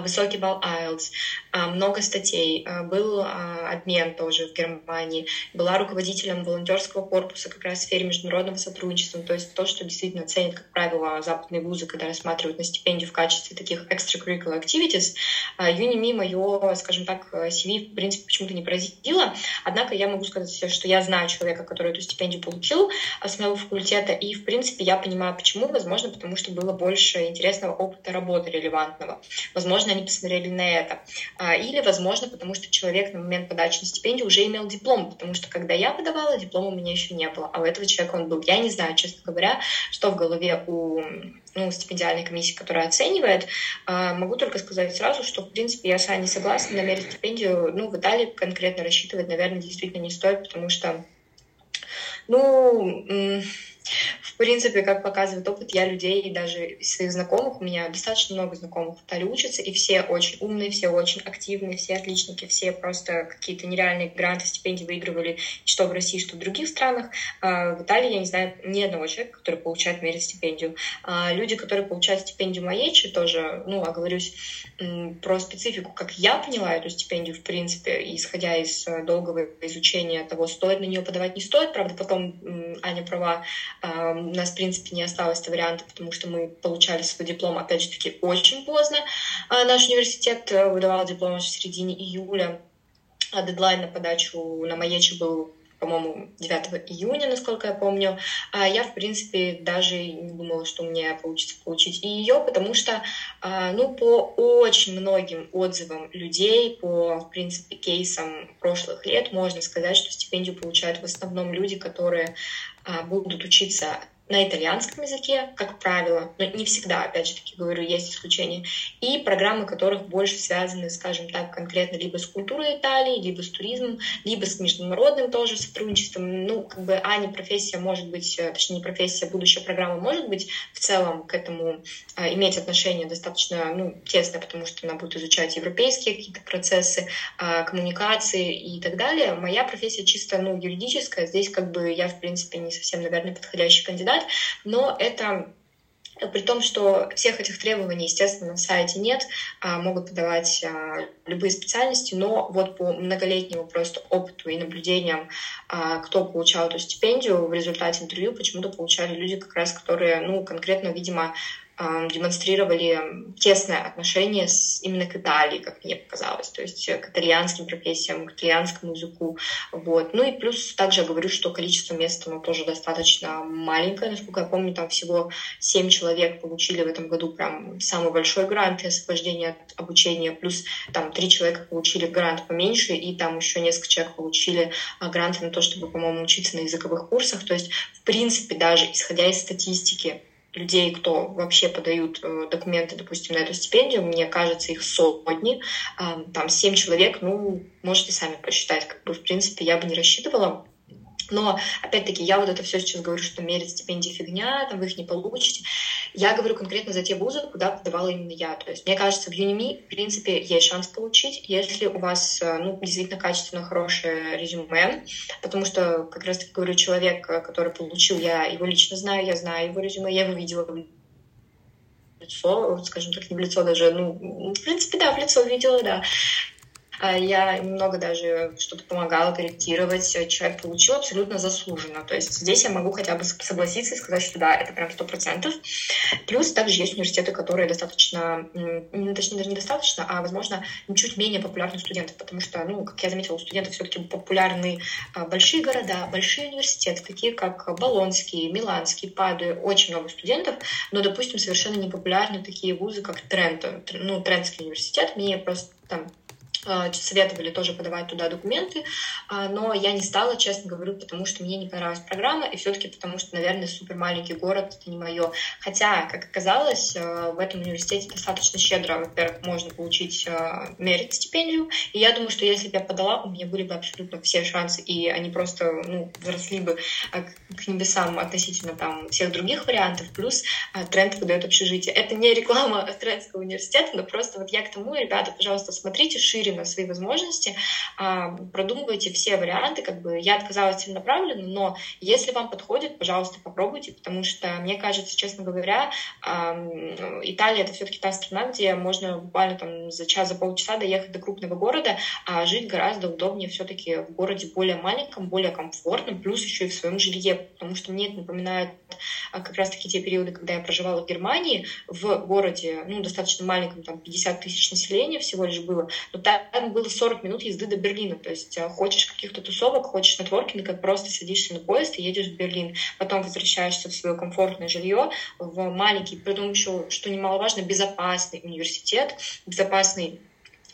высокий балл IELTS, а, много статей, а, был обмен тоже в Германии, была руководителем волонтерского корпуса как раз в сфере международного сотрудничества, то есть то, что действительно ценят, как правило, западные вузы, когда рассматривают на стипендию в качестве таких extracurricular activities. Юними мое, скажем так, CV, в принципе, почему-то не поразило, однако я могу сказать, что я знаю человека, который эту стипендию получил с моего факультета, и, в принципе, я понимаю, почему, возможно, потому что было больше интересного опыта работы релевантного. Возможно, возможно, они посмотрели на это. А, или, возможно, потому что человек на момент подачи на стипендию уже имел диплом, потому что когда я подавала, диплома у меня еще не было, а у этого человека он был. Я не знаю, честно говоря, что в голове у ну, стипендиальной комиссии, которая оценивает. А, могу только сказать сразу, что, в принципе, я с вами согласна, на мере стипендию, ну, в Италии конкретно рассчитывать, наверное, действительно не стоит, потому что, ну, в принципе, как показывает опыт, я людей, даже своих знакомых, у меня достаточно много знакомых в Италии учатся, и все очень умные, все очень активные, все отличники, все просто какие-то нереальные гранты, стипендии выигрывали, что в России, что в других странах. А в Италии я не знаю ни одного человека, который получает мере стипендию. А люди, которые получают стипендию моей, тоже, ну, оговорюсь про специфику, как я поняла эту стипендию, в принципе, исходя из э, долгого изучения того, стоит на нее подавать, не стоит. Правда, потом Аня права, а, у нас, в принципе, не осталось варианта, потому что мы получали свой диплом, опять же таки, очень поздно. А наш университет э, выдавал диплом в середине июля. дедлайн на подачу на Маечи был по-моему, 9 июня, насколько я помню, а я, в принципе, даже не думала, что у меня получится получить и ее, потому что, а, ну, по очень многим отзывам людей, по, в принципе, кейсам прошлых лет, можно сказать, что стипендию получают в основном люди, которые а, будут учиться на итальянском языке, как правило, но не всегда, опять же таки говорю, есть исключения, и программы, которых больше связаны, скажем так, конкретно либо с культурой Италии, либо с туризмом, либо с международным тоже сотрудничеством. Ну, как бы, а не профессия может быть, э, точнее, не профессия, будущая программа может быть в целом к этому а, иметь отношение достаточно, ну, тесное, потому что она будет изучать европейские какие-то процессы, а, коммуникации и так далее. Моя профессия чисто, ну, юридическая. Здесь, как бы, я, в принципе, не совсем, наверное, подходящий кандидат, кандидат, но это при том, что всех этих требований, естественно, на сайте нет, а, могут подавать а, любые специальности, но вот по многолетнему просто опыту и наблюдениям, а, кто получал эту стипендию, в результате интервью почему-то получали люди, как раз которые, ну, конкретно, видимо, демонстрировали тесное отношение с, именно к Италии, как мне показалось, то есть к итальянским профессиям, к итальянскому языку. Вот. Ну и плюс также я говорю, что количество мест оно тоже достаточно маленькое. Насколько я помню, там всего семь человек получили в этом году прям самый большой грант и освобождение от обучения, плюс там три человека получили грант поменьше, и там еще несколько человек получили а, гранты на то, чтобы, по-моему, учиться на языковых курсах. То есть, в принципе, даже исходя из статистики, людей, кто вообще подают э, документы, допустим, на эту стипендию, мне кажется, их сотни, там семь человек, ну, можете сами посчитать, как бы, в принципе, я бы не рассчитывала но, опять-таки, я вот это все сейчас говорю, что мерить стипендии фигня, там вы их не получите. Я говорю конкретно за те вузы, куда подавала именно я. То есть, мне кажется, в Юними, в принципе, есть шанс получить, если у вас, э, ну, действительно качественно хорошее резюме, потому что, как раз-таки говорю, человек, э, который получил, я его лично знаю, я знаю его резюме, я его видела в лицо, скажем так, не в лицо даже, ну, в принципе, да, в лицо видела, да. А я немного даже что-то помогала корректировать. Человек получил абсолютно заслуженно. То есть здесь я могу хотя бы согласиться и сказать, что да, это прям сто процентов. Плюс также есть университеты, которые достаточно, точнее даже недостаточно, а, возможно, чуть менее популярны студентов, потому что, ну, как я заметила, у студентов все-таки популярны а, большие города, большие университеты, такие как Болонский, Миланский, Падуя, очень много студентов, но, допустим, совершенно не популярны такие вузы, как Тренто, ну, Трентский университет, мне просто там советовали тоже подавать туда документы, а, но я не стала, честно говорю, потому что мне не понравилась программа, и все-таки потому что, наверное, супер маленький город — это не мое. Хотя, как оказалось, а, в этом университете достаточно щедро, во-первых, можно получить мерит стипендию, и я думаю, что если бы я подала, у меня были бы абсолютно все шансы, и они просто ну, взросли бы к небесам относительно там всех других вариантов, плюс тренд выдает общежитие. Это не реклама Трендского университета, но просто вот я к тому, ребята, пожалуйста, смотрите шире на свои возможности, продумывайте все варианты, как бы я отказалась целенаправленно, но если вам подходит, пожалуйста, попробуйте, потому что, мне кажется, честно говоря, Италия — это все-таки та страна, где можно буквально там за час, за полчаса доехать до крупного города, а жить гораздо удобнее все-таки в городе более маленьком, более комфортном, плюс еще и в своем жилье, потому что мне это напоминает а, как раз-таки те периоды, когда я проживала в Германии, в городе, ну, достаточно маленьком, там, 50 тысяч населения всего лишь было, но там было 40 минут езды до Берлина, то есть а, хочешь каких-то тусовок, хочешь нетворкинга, просто садишься на поезд и едешь в Берлин, потом возвращаешься в свое комфортное жилье, в маленький, притом еще, что немаловажно, безопасный университет, безопасный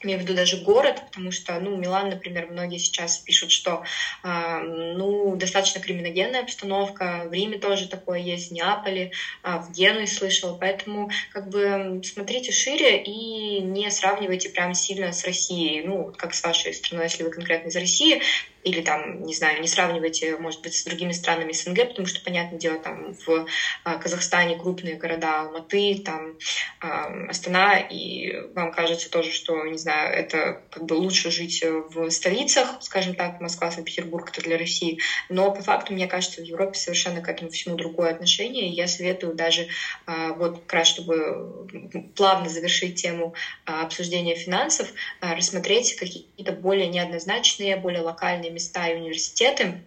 имею в виду даже город, потому что, ну, Милан, например, многие сейчас пишут, что, э, ну, достаточно криминогенная обстановка, в Риме тоже такое есть, в Неаполе, э, в Генуе слышала, поэтому, как бы, смотрите шире и не сравнивайте прям сильно с Россией, ну, как с вашей страной, если вы конкретно из России, или там, не знаю, не сравнивайте, может быть, с другими странами СНГ, потому что, понятное дело, там в а, Казахстане крупные города Алматы, там Астана, и вам кажется тоже, что, не знаю, это как бы лучше жить в столицах, скажем так, Москва, Санкт-Петербург, это для России, но по факту, мне кажется, в Европе совершенно к этому всему другое отношение, и я советую даже а, вот как раз, чтобы плавно завершить тему а, обсуждения финансов, рассмотреть какие-то более неоднозначные, более локальные места и университеты.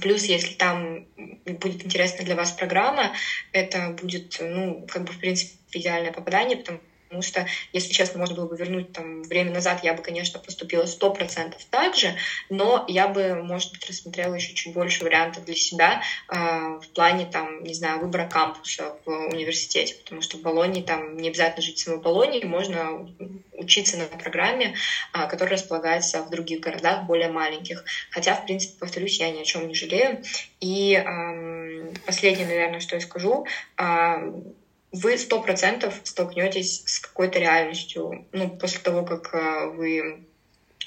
Плюс, если там будет интересна для вас программа, это будет, ну, как бы, в принципе, идеальное попадание, потому потому что, если честно, можно было бы вернуть там время назад, я бы, конечно, поступила сто процентов так же, но я бы, может быть, рассмотрела еще чуть больше вариантов для себя э, в плане, там, не знаю, выбора кампуса в университете, потому что в Болонии там не обязательно жить в самой Болонии, можно учиться на программе, э, которая располагается в других городах, более маленьких. Хотя, в принципе, повторюсь, я ни о чем не жалею. И э, последнее, наверное, что я скажу, э, вы сто процентов столкнетесь с какой-то реальностью, ну, после того, как э, вы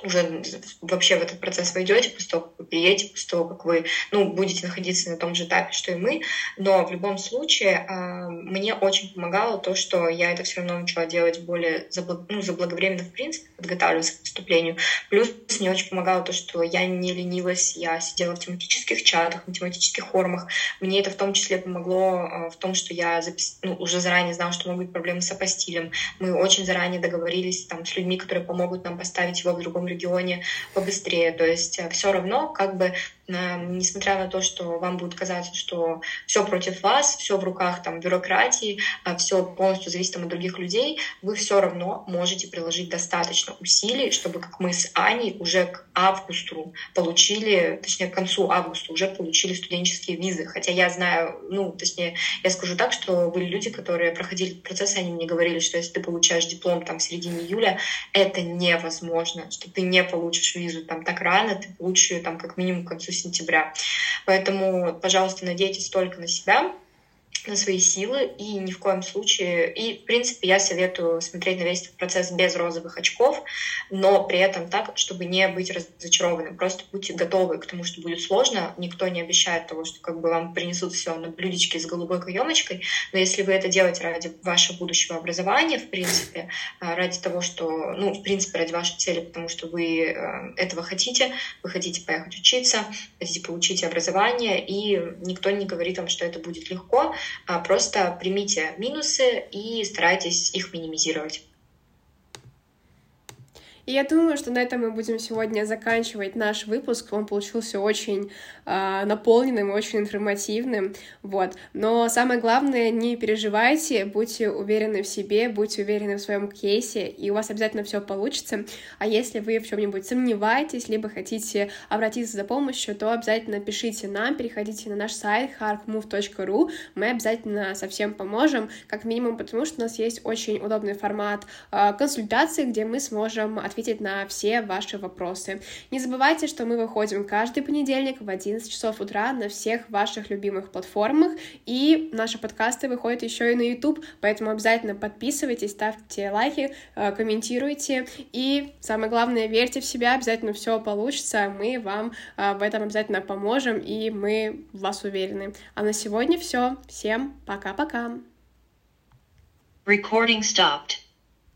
уже вообще в этот процесс войдете после того, как вы приедете, после того, как вы ну, будете находиться на том же этапе, что и мы. Но в любом случае э, мне очень помогало то, что я это все равно начала делать более забл... ну, заблаговременно, в принципе, подготавливаться к поступлению. Плюс мне очень помогало то, что я не ленилась, я сидела в тематических чатах, в тематических форумах. Мне это в том числе помогло э, в том, что я запис... ну, уже заранее знала, что могут быть проблемы с апостилем. Мы очень заранее договорились там, с людьми, которые помогут нам поставить его в другом регионе побыстрее. То есть э, все равно как бы несмотря на то, что вам будет казаться, что все против вас, все в руках там бюрократии, а все полностью зависит от других людей, вы все равно можете приложить достаточно усилий, чтобы, как мы с Аней, уже к августу получили, точнее, к концу августа уже получили студенческие визы. Хотя я знаю, ну, точнее, я скажу так, что были люди, которые проходили процесс, они мне говорили, что если ты получаешь диплом там в середине июля, это невозможно, что ты не получишь визу там так рано, ты получишь ее там как минимум к концу сентября. Поэтому, пожалуйста, надейтесь только на себя, на свои силы и ни в коем случае... И, в принципе, я советую смотреть на весь процесс без розовых очков, но при этом так, чтобы не быть разочарованным. Просто будьте готовы к тому, что будет сложно. Никто не обещает того, что как бы вам принесут все на блюдечке с голубой каемочкой, но если вы это делаете ради вашего будущего образования, в принципе, э, ради того, что... Ну, в принципе, ради вашей цели, потому что вы э, этого хотите, вы хотите поехать учиться, хотите получить образование, и никто не говорит вам, что это будет легко, просто примите минусы и старайтесь их минимизировать. И я думаю, что на этом мы будем сегодня заканчивать наш выпуск. Он получился очень э, наполненным, очень информативным. Вот. Но самое главное, не переживайте, будьте уверены в себе, будьте уверены в своем кейсе, и у вас обязательно все получится. А если вы в чем-нибудь сомневаетесь, либо хотите обратиться за помощью, то обязательно пишите нам, переходите на наш сайт harkmove.ru. Мы обязательно совсем поможем, как минимум потому, что у нас есть очень удобный формат э, консультации, где мы сможем ответить ответить на все ваши вопросы. Не забывайте, что мы выходим каждый понедельник в 11 часов утра на всех ваших любимых платформах, и наши подкасты выходят еще и на YouTube, поэтому обязательно подписывайтесь, ставьте лайки, э, комментируйте, и самое главное, верьте в себя, обязательно все получится, мы вам э, в этом обязательно поможем, и мы в вас уверены. А на сегодня все. Всем пока-пока. Recording stopped.